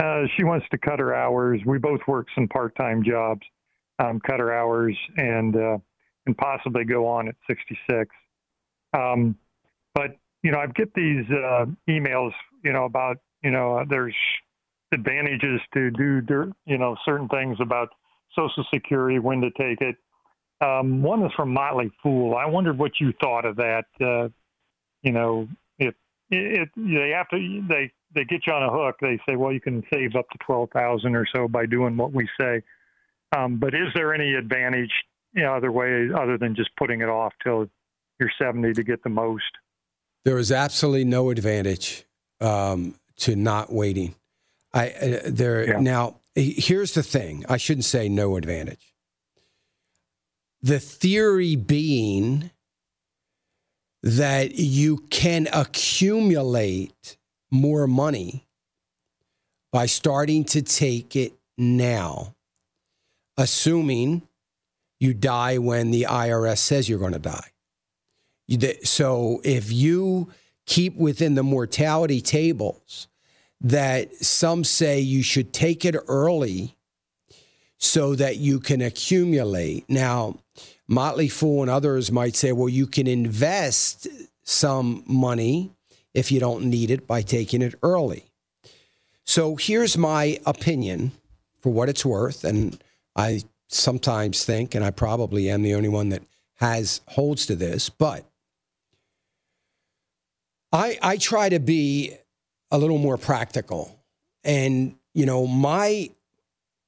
uh, she wants to cut her hours. We both work some part-time jobs, um, cut her hours, and uh, and possibly go on at 66. Um, but you know, I get these uh, emails, you know, about you know, uh, there's advantages to do, you know, certain things about Social Security, when to take it. Um, one is from Motley Fool. I wondered what you thought of that. Uh, you know, if it, they have to, they they get you on a hook. They say, well, you can save up to twelve thousand or so by doing what we say. Um, but is there any advantage, you know, other way other than just putting it off till you're seventy to get the most? There is absolutely no advantage um, to not waiting. I uh, there yeah. now. Here's the thing. I shouldn't say no advantage. The theory being that you can accumulate more money by starting to take it now, assuming you die when the IRS says you're going to die. So if you keep within the mortality tables, that some say you should take it early so that you can accumulate. Now, Motley Fool and others might say, well, you can invest some money if you don't need it by taking it early. So here's my opinion for what it's worth. And I sometimes think, and I probably am the only one that has holds to this, but I, I try to be a little more practical. And, you know, my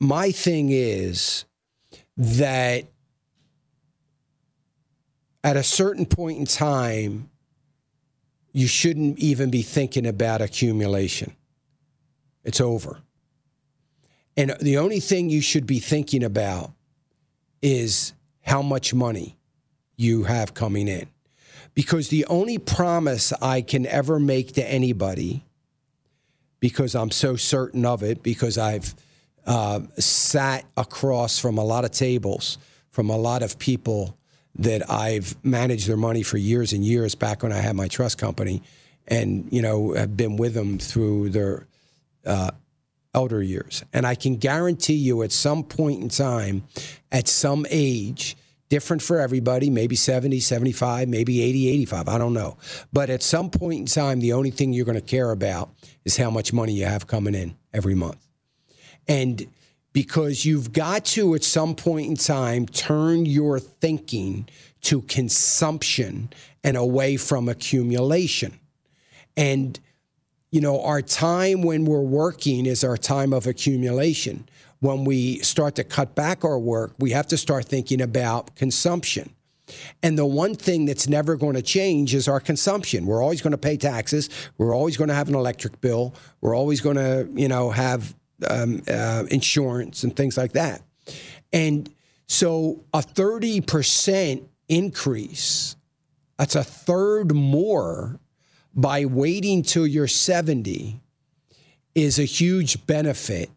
my thing is that at a certain point in time, you shouldn't even be thinking about accumulation. It's over. And the only thing you should be thinking about is how much money you have coming in. Because the only promise I can ever make to anybody, because I'm so certain of it, because I've uh, sat across from a lot of tables, from a lot of people that I've managed their money for years and years back when I had my trust company, and you know have been with them through their uh, elder years. And I can guarantee you, at some point in time, at some age, different for everybody, maybe 70, 75, maybe 80, 85, I don't know. But at some point in time, the only thing you're going to care about is how much money you have coming in every month. And because you've got to, at some point in time, turn your thinking to consumption and away from accumulation. And, you know, our time when we're working is our time of accumulation when we start to cut back our work, we have to start thinking about consumption. And the one thing that's never going to change is our consumption. We're always going to pay taxes. We're always going to have an electric bill. We're always going to, you know, have um, uh, insurance and things like that. And so a 30% increase, that's a third more by waiting till you're 70, is a huge benefit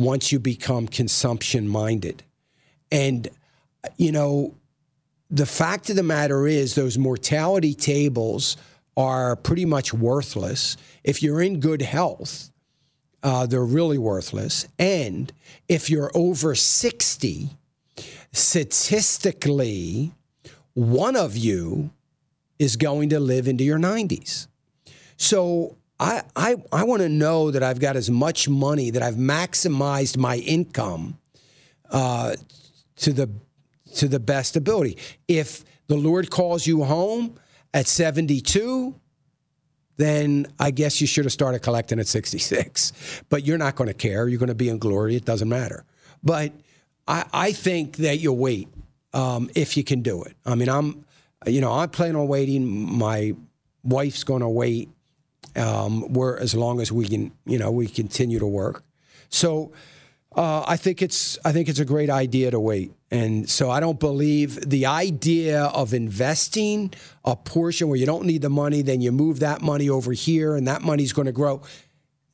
once you become consumption minded. And, you know, the fact of the matter is, those mortality tables are pretty much worthless. If you're in good health, uh, they're really worthless. And if you're over 60, statistically, one of you is going to live into your 90s. So I, I, I want to know that I've got as much money, that I've maximized my income uh, to the to the best ability. If the Lord calls you home at 72, then I guess you should have started collecting at 66. But you're not going to care. You're going to be in glory. It doesn't matter. But I, I think that you'll wait um, if you can do it. I mean, I'm, you know, I'm planning on waiting. My wife's going to wait um, we're as long as we can, you know, we continue to work. So uh, I think it's I think it's a great idea to wait. And so I don't believe the idea of investing a portion where you don't need the money, then you move that money over here, and that money's going to grow.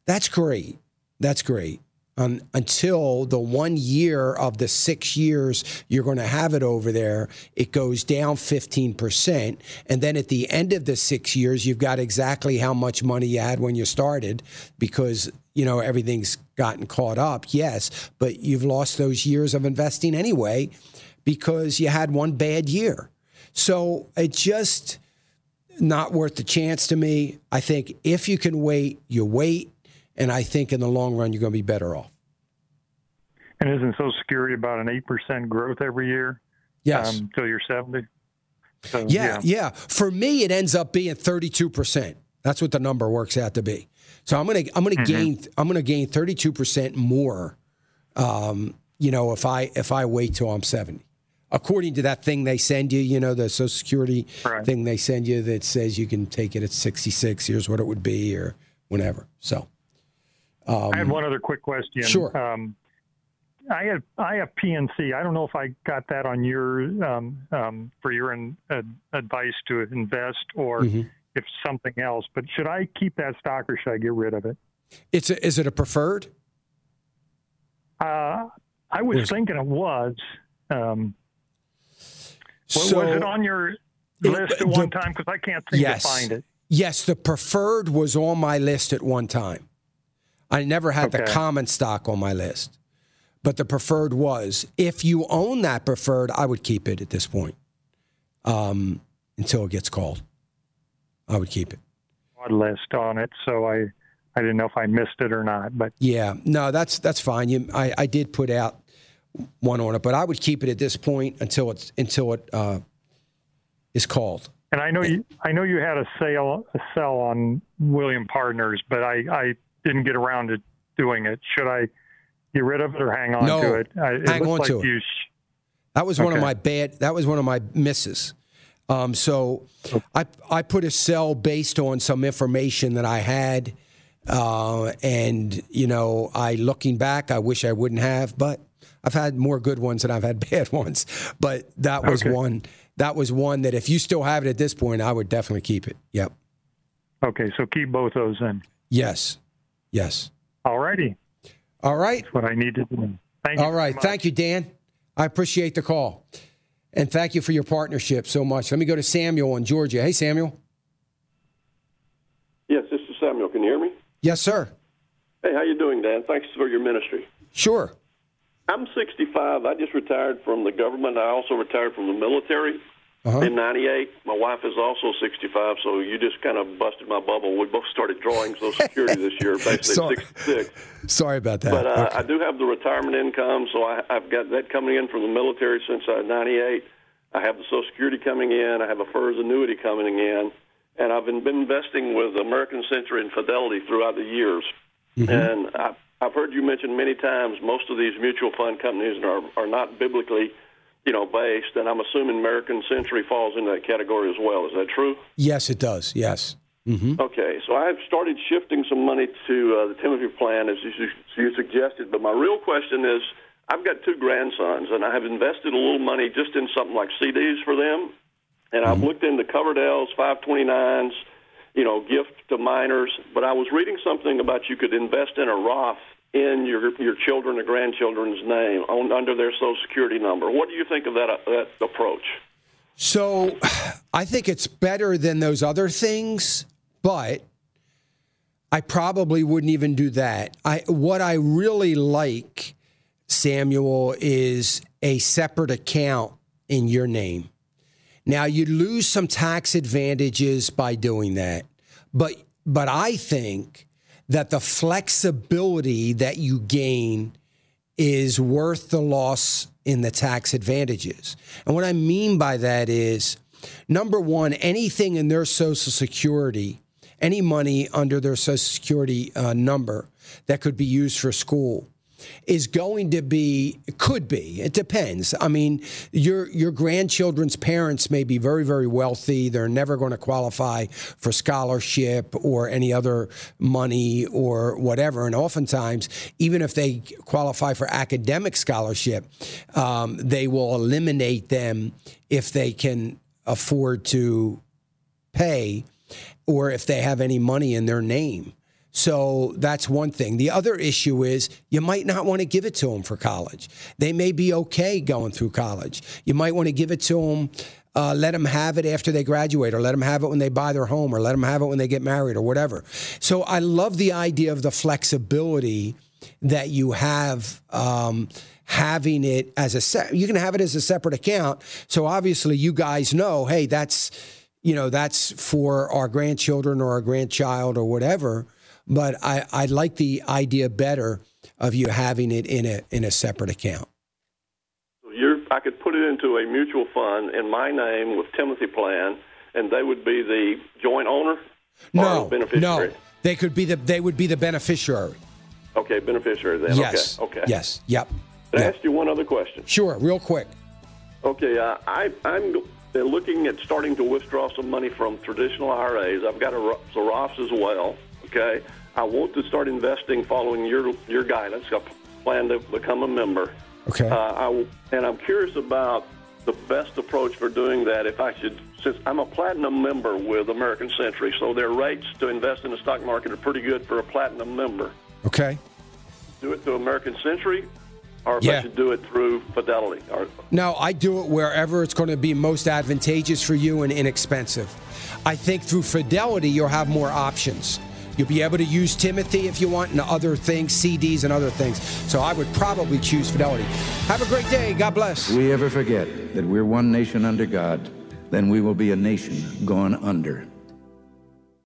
That's great. That's great um, until the one year of the six years you're going to have it over there, it goes down 15%. And then at the end of the six years, you've got exactly how much money you had when you started because, you know, everything's gotten caught up. Yes, but you've lost those years of investing anyway because you had one bad year. So it just not worth the chance to me. I think if you can wait, you wait and I think in the long run, you're going to be better off. And isn't Social Security about an 8% growth every year? Yes. Um, until you're 70? So, yeah, yeah, yeah. For me, it ends up being 32%. That's what the number works out to be. So I'm gonna I'm gonna mm-hmm. gain I'm gonna gain 32 percent more. Um, you know, if I if I wait till I'm 70, according to that thing they send you, you know, the Social Security right. thing they send you that says you can take it at 66. Here's what it would be, or whenever. So. Um, I had one other quick question. Sure. Um, I have I have PNC. I don't know if I got that on your um, um, for your in, uh, advice to invest or mm-hmm. if something else. But should I keep that stock or should I get rid of it? It's a, is it a preferred? Uh, I was Where's thinking it was. Um, so, was it on your list at one time? Because I can't seem yes, to find it. Yes, the preferred was on my list at one time. I never had okay. the common stock on my list, but the preferred was. If you own that preferred, I would keep it at this point um, until it gets called. I would keep it. List on it, so I I didn't know if I missed it or not. But yeah, no, that's that's fine. You, I I did put out one on it, but I would keep it at this point until it's until it uh, is called. And I know you I know you had a sale a sell on William Partners, but I I didn't get around to doing it. Should I get rid of it or hang on no, to it? it hang on like to it. Sh- that was one okay. of my bad. That was one of my misses. Um, so I I put a sell based on some information that I had Uh, and you know, I looking back, I wish I wouldn't have, but I've had more good ones than I've had bad ones. But that was Okay. one. That was one that if you still have it at this point, I would definitely keep it. Yep. Okay, so keep both those in. Yes. Yes. All righty. All right. That's what I need to do. Thank you. All right. Thank you, Dan. I appreciate the call. And thank you for your partnership so much. Let me go to Samuel in Georgia. Hey, Samuel. Yes, this is Samuel. Can you hear me? Yes, sir. Hey, how you doing, Dan? Thanks for your ministry. Sure. I'm 65. I just retired from the government. I also retired from the military Uh-huh. in 98. My wife is also 65, so you just kind of busted my bubble. We both started drawing Social Security this year, basically Sorry. 66. Sorry about that. But uh, Okay. I do have the retirement income, so I, I've got that coming in from the military since uh, '98. I have the Social Security coming in. I have a FERS annuity coming in, and I've been, been investing with American Century and Fidelity throughout the years. And I, I've heard you mention many times most of these mutual fund companies are are not biblically, you know, based, and I'm assuming American Century falls into that category as well. Is that true? yes, it does. Yes. Mm-hmm. Okay, so I've started shifting some money to uh, the Timothy plan, as you, you suggested. But my real question is, I've got two grandsons, and I have invested a little money just in something like CDs for them. And I've looked into Coverdell's 529s, you know, gift to minors. But I was reading something about you could invest in a Roth in your your children or grandchildren's name on, under their Social Security number. What do you think of that uh, that approach? So I think it's better than those other things, but I probably wouldn't even do that. I what I really like, Samuel, is a separate account in your name. Now you lose some tax advantages by doing that, but but I think that the flexibility that you gain is worth the loss in the tax advantages. And what I mean by that is number one, anything in their Social Security, any money under their Social Security uh, number that could be used for school is going to be could be it depends. I mean your your grandchildren's parents may be very very wealthy. They're never going to qualify for scholarship or any other money or whatever. And oftentimes even if they qualify for academic scholarship um, they will eliminate them if they can afford to pay or if they have any money in their name so that's one thing. The other issue is you might not want to give it to them for college. They may be okay going through college. You might want to give it to them, uh, let them have it after they graduate, or let them have it when they buy their home, or let them have it when they get married, or whatever. So I love the idea of the flexibility that you have. Um, having it as a you can have it as a separate account so obviously you guys know hey that's you know that's for our grandchildren or our grandchild or whatever but I, I like the idea better of you having it in a in a separate account. You're, I could put it into a mutual fund in my name with Timothy Plan, and they would be the joint owner or No, beneficiary. no, they could be the they would be the beneficiary. Okay, beneficiary then. Yes. Okay. Okay. Yes. Yep. Can I ask you one other question? Sure. Real quick. Okay, uh, I, I'm looking at starting to withdraw some money from traditional IRAs. I've got a, a Roths as well. Okay, I want to start investing following your your guidance. I plan to become a member. Okay. Uh, I, and I'm curious about the best approach for doing that. If I should, since I'm a platinum member with American Century, so their rates to invest in the stock market are pretty good for a platinum member. Okay. Do it through American Century, or if Yeah. I should do it through Fidelity. Or, No, I do it wherever it's going to be most advantageous for you and inexpensive. I think through Fidelity, you'll have more options. You'll be able to use Timothy if you want and other things, CDs and other things. So I would probably choose Fidelity. Have a great day. God bless. we ever forget that we're one nation under God, then we will be a nation gone under.